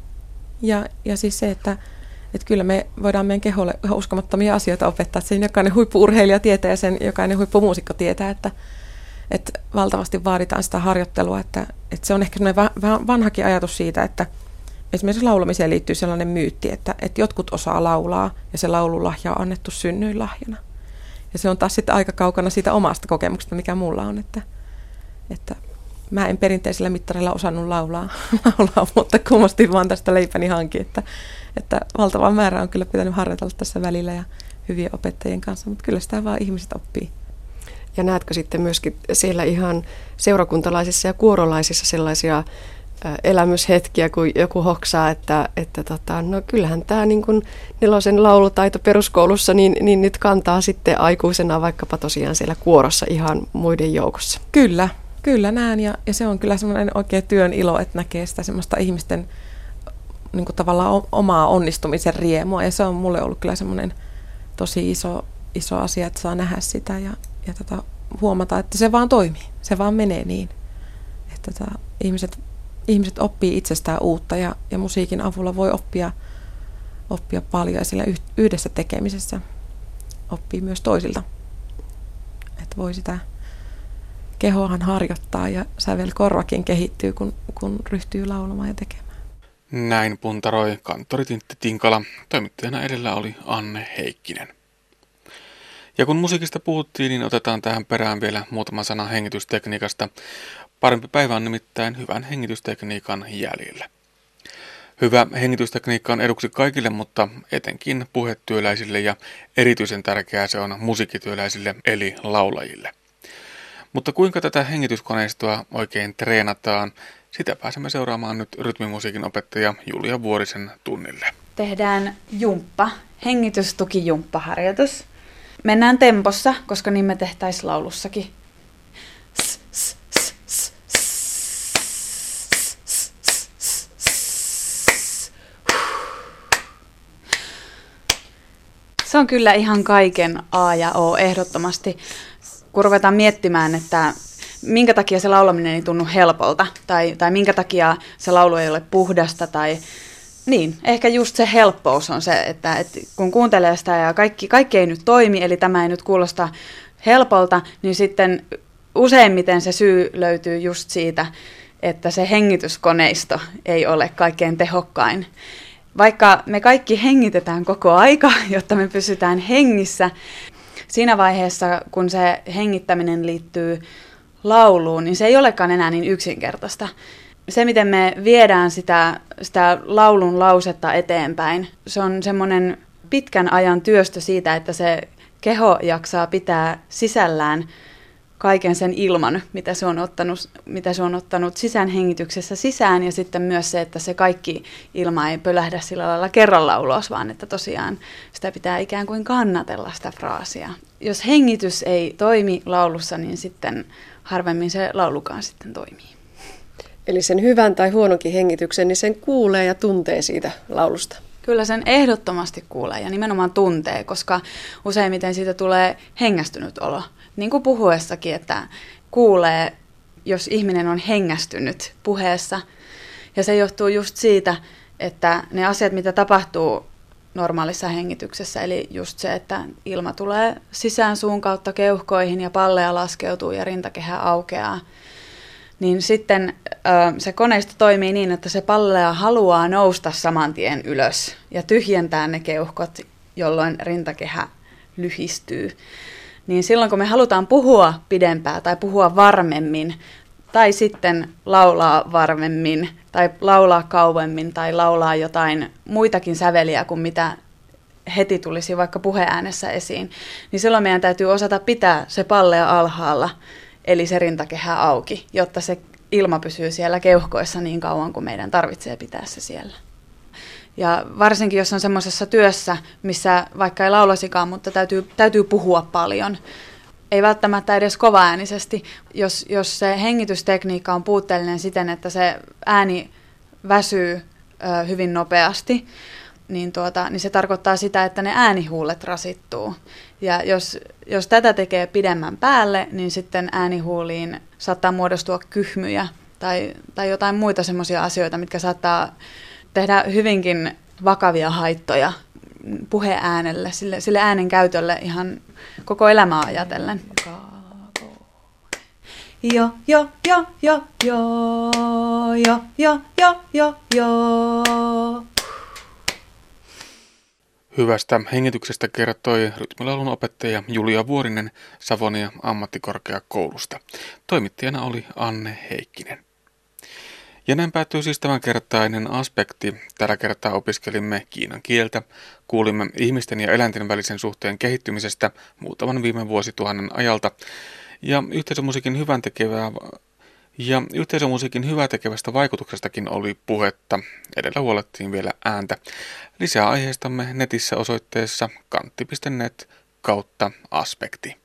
Ja, ja siis se, että että kyllä me voidaan meidän keholle uskomattomia asioita opettaa. Sen jokainen huippuurheilija tietää ja sen jokainen huippumuusikko tietää, että, että valtavasti vaaditaan sitä harjoittelua. Että, että se on ehkä sellainen vanhakin ajatus siitä, että esimerkiksi laulamiseen liittyy sellainen myytti, että, että jotkut osaa laulaa ja se laululahja on annettu synnyinlahjana. Ja se on taas sitten aika kaukana siitä omasta kokemuksesta, mikä mulla on, että, että mä en perinteisellä mittarilla osannut laulaa, [LAUGHS] laulaa mutta kummasti vaan tästä leipäni hanki, että, että valtava määrä on kyllä pitänyt harjoitella tässä välillä ja hyvien opettajien kanssa, mutta kyllä sitä vaan ihmiset oppii. Ja näetkö sitten myöskin siellä ihan seurakuntalaisissa ja kuorolaisissa sellaisia elämyshetkiä, kun joku hoksaa, että, että tota, no kyllähän tämä niin kuin nelosen laulutaito peruskoulussa niin, niin nyt kantaa sitten aikuisena vaikkapa tosiaan siellä kuorossa ihan muiden joukossa. Kyllä, kyllä näen ja, ja se on kyllä semmoinen oikein työn ilo, että näkee sitä semmoista ihmisten niin kuin tavallaan omaa onnistumisen riemua ja se on mulle ollut kyllä semmoinen tosi iso, iso asia, että saa nähdä sitä ja, ja tota, huomata, että se vaan toimii, se vaan menee niin. Että tota, ihmiset ihmiset oppii itsestään uutta ja, ja musiikin avulla voi oppia, oppia paljon ja sillä yhdessä tekemisessä oppii myös toisilta. Että voi sitä kehoahan harjoittaa ja sävelkorvakin kehittyy, kun, kun ryhtyy laulamaan ja tekemään. Näin puntaroi kanttori Tintti Tinkala. Toimittajana edellä oli Anne Heikkinen. Ja kun musiikista puhuttiin, niin otetaan tähän perään vielä muutama sana hengitystekniikasta. Parempi päivä on nimittäin hyvän hengitystekniikan jäljellä. Hyvä hengitystekniikka on eduksi kaikille, mutta etenkin puhetyöläisille ja erityisen tärkeää se on musiikkityöläisille eli laulajille. Mutta kuinka tätä hengityskoneistoa oikein treenataan, sitä pääsemme seuraamaan nyt rytmimusiikin opettaja Julia Vuorisen tunnille. Tehdään jumppa, hengitystukijumppaharjoitus. Mennään tempossa, koska niin me tehtäisiin laulussakin. Se on kyllä ihan kaiken A ja O ehdottomasti, kun ruvetaan miettimään, että minkä takia se laulaminen ei tunnu helpolta, tai, tai minkä takia se laulu ei ole puhdasta, tai niin, ehkä just se helppous on se, että, että kun kuuntelee sitä ja kaikki, kaikki ei nyt toimi, eli tämä ei nyt kuulosta helpolta, niin sitten useimmiten se syy löytyy just siitä, että se hengityskoneisto ei ole kaikkein tehokkain. Vaikka me kaikki hengitetään koko aika, [LAUGHS] jotta me pysytään hengissä, siinä vaiheessa, kun se hengittäminen liittyy lauluun, niin se ei olekaan enää niin yksinkertaista. Se, miten me viedään sitä, sitä laulun lausetta eteenpäin, se on semmoinen pitkän ajan työstö siitä, että se keho jaksaa pitää sisällään kaiken sen ilman, mitä se on ottanut, mitä se on ottanut sisäänhengityksessä sisään ja sitten myös se, että se kaikki ilma ei pölähdä sillä lailla kerralla ulos, vaan että tosiaan sitä pitää ikään kuin kannatella sitä fraasia. Jos hengitys ei toimi laulussa, niin sitten harvemmin se laulukaan sitten toimii. Eli sen hyvän tai huononkin hengityksen, niin sen kuulee ja tuntee siitä laulusta. Kyllä sen ehdottomasti kuulee ja nimenomaan tuntee, koska useimmiten siitä tulee hengästynyt olo niin kuin puhuessakin, että kuulee, jos ihminen on hengästynyt puheessa. Ja se johtuu just siitä, että ne asiat, mitä tapahtuu normaalissa hengityksessä, eli just se, että ilma tulee sisään suun kautta keuhkoihin ja palleja laskeutuu ja rintakehä aukeaa, niin sitten se koneisto toimii niin, että se pallea haluaa nousta saman tien ylös ja tyhjentää ne keuhkot, jolloin rintakehä lyhistyy. Niin silloin kun me halutaan puhua pidempään tai puhua varmemmin, tai sitten laulaa varmemmin, tai laulaa kauemmin, tai laulaa jotain muitakin säveliä kuin mitä heti tulisi vaikka puheäänessä esiin, niin silloin meidän täytyy osata pitää se pallea alhaalla, eli se rintakehä auki, jotta se ilma pysyy siellä keuhkoissa niin kauan kuin meidän tarvitsee pitää se siellä. Ja varsinkin, jos on semmoisessa työssä, missä vaikka ei laulasikaan, mutta täytyy, täytyy puhua paljon, ei välttämättä edes kovaäänisesti, jos, jos se hengitystekniikka on puutteellinen siten, että se ääni väsyy ö, hyvin nopeasti, niin, tuota, niin se tarkoittaa sitä, että ne äänihuulet rasittuu. Ja jos, jos tätä tekee pidemmän päälle, niin sitten äänihuuliin saattaa muodostua kyhmyjä tai, tai jotain muita semmoisia asioita, mitkä saattaa tehdä hyvinkin vakavia haittoja puheäänelle, sille, sille äänen käytölle ihan koko elämää ajatellen. Jo, jo, jo, jo, jo, jo, jo, jo, jo. Hyvästä hengityksestä kertoi rytmilaulun opettaja Julia Vuorinen Savonia ammattikorkeakoulusta. Toimittajana oli Anne Heikkinen. Ja näin päättyy siis tämänkertainen aspekti. Tällä kertaa opiskelimme kiinan kieltä, kuulimme ihmisten ja eläinten välisen suhteen kehittymisestä muutaman viime vuosituhannen ajalta ja yhteisömusiikin hyvän tekevää ja yhteisömusiikin hyvää tekevästä vaikutuksestakin oli puhetta. Edellä huolettiin vielä ääntä. Lisää aiheistamme netissä osoitteessa kantti.net kautta aspekti.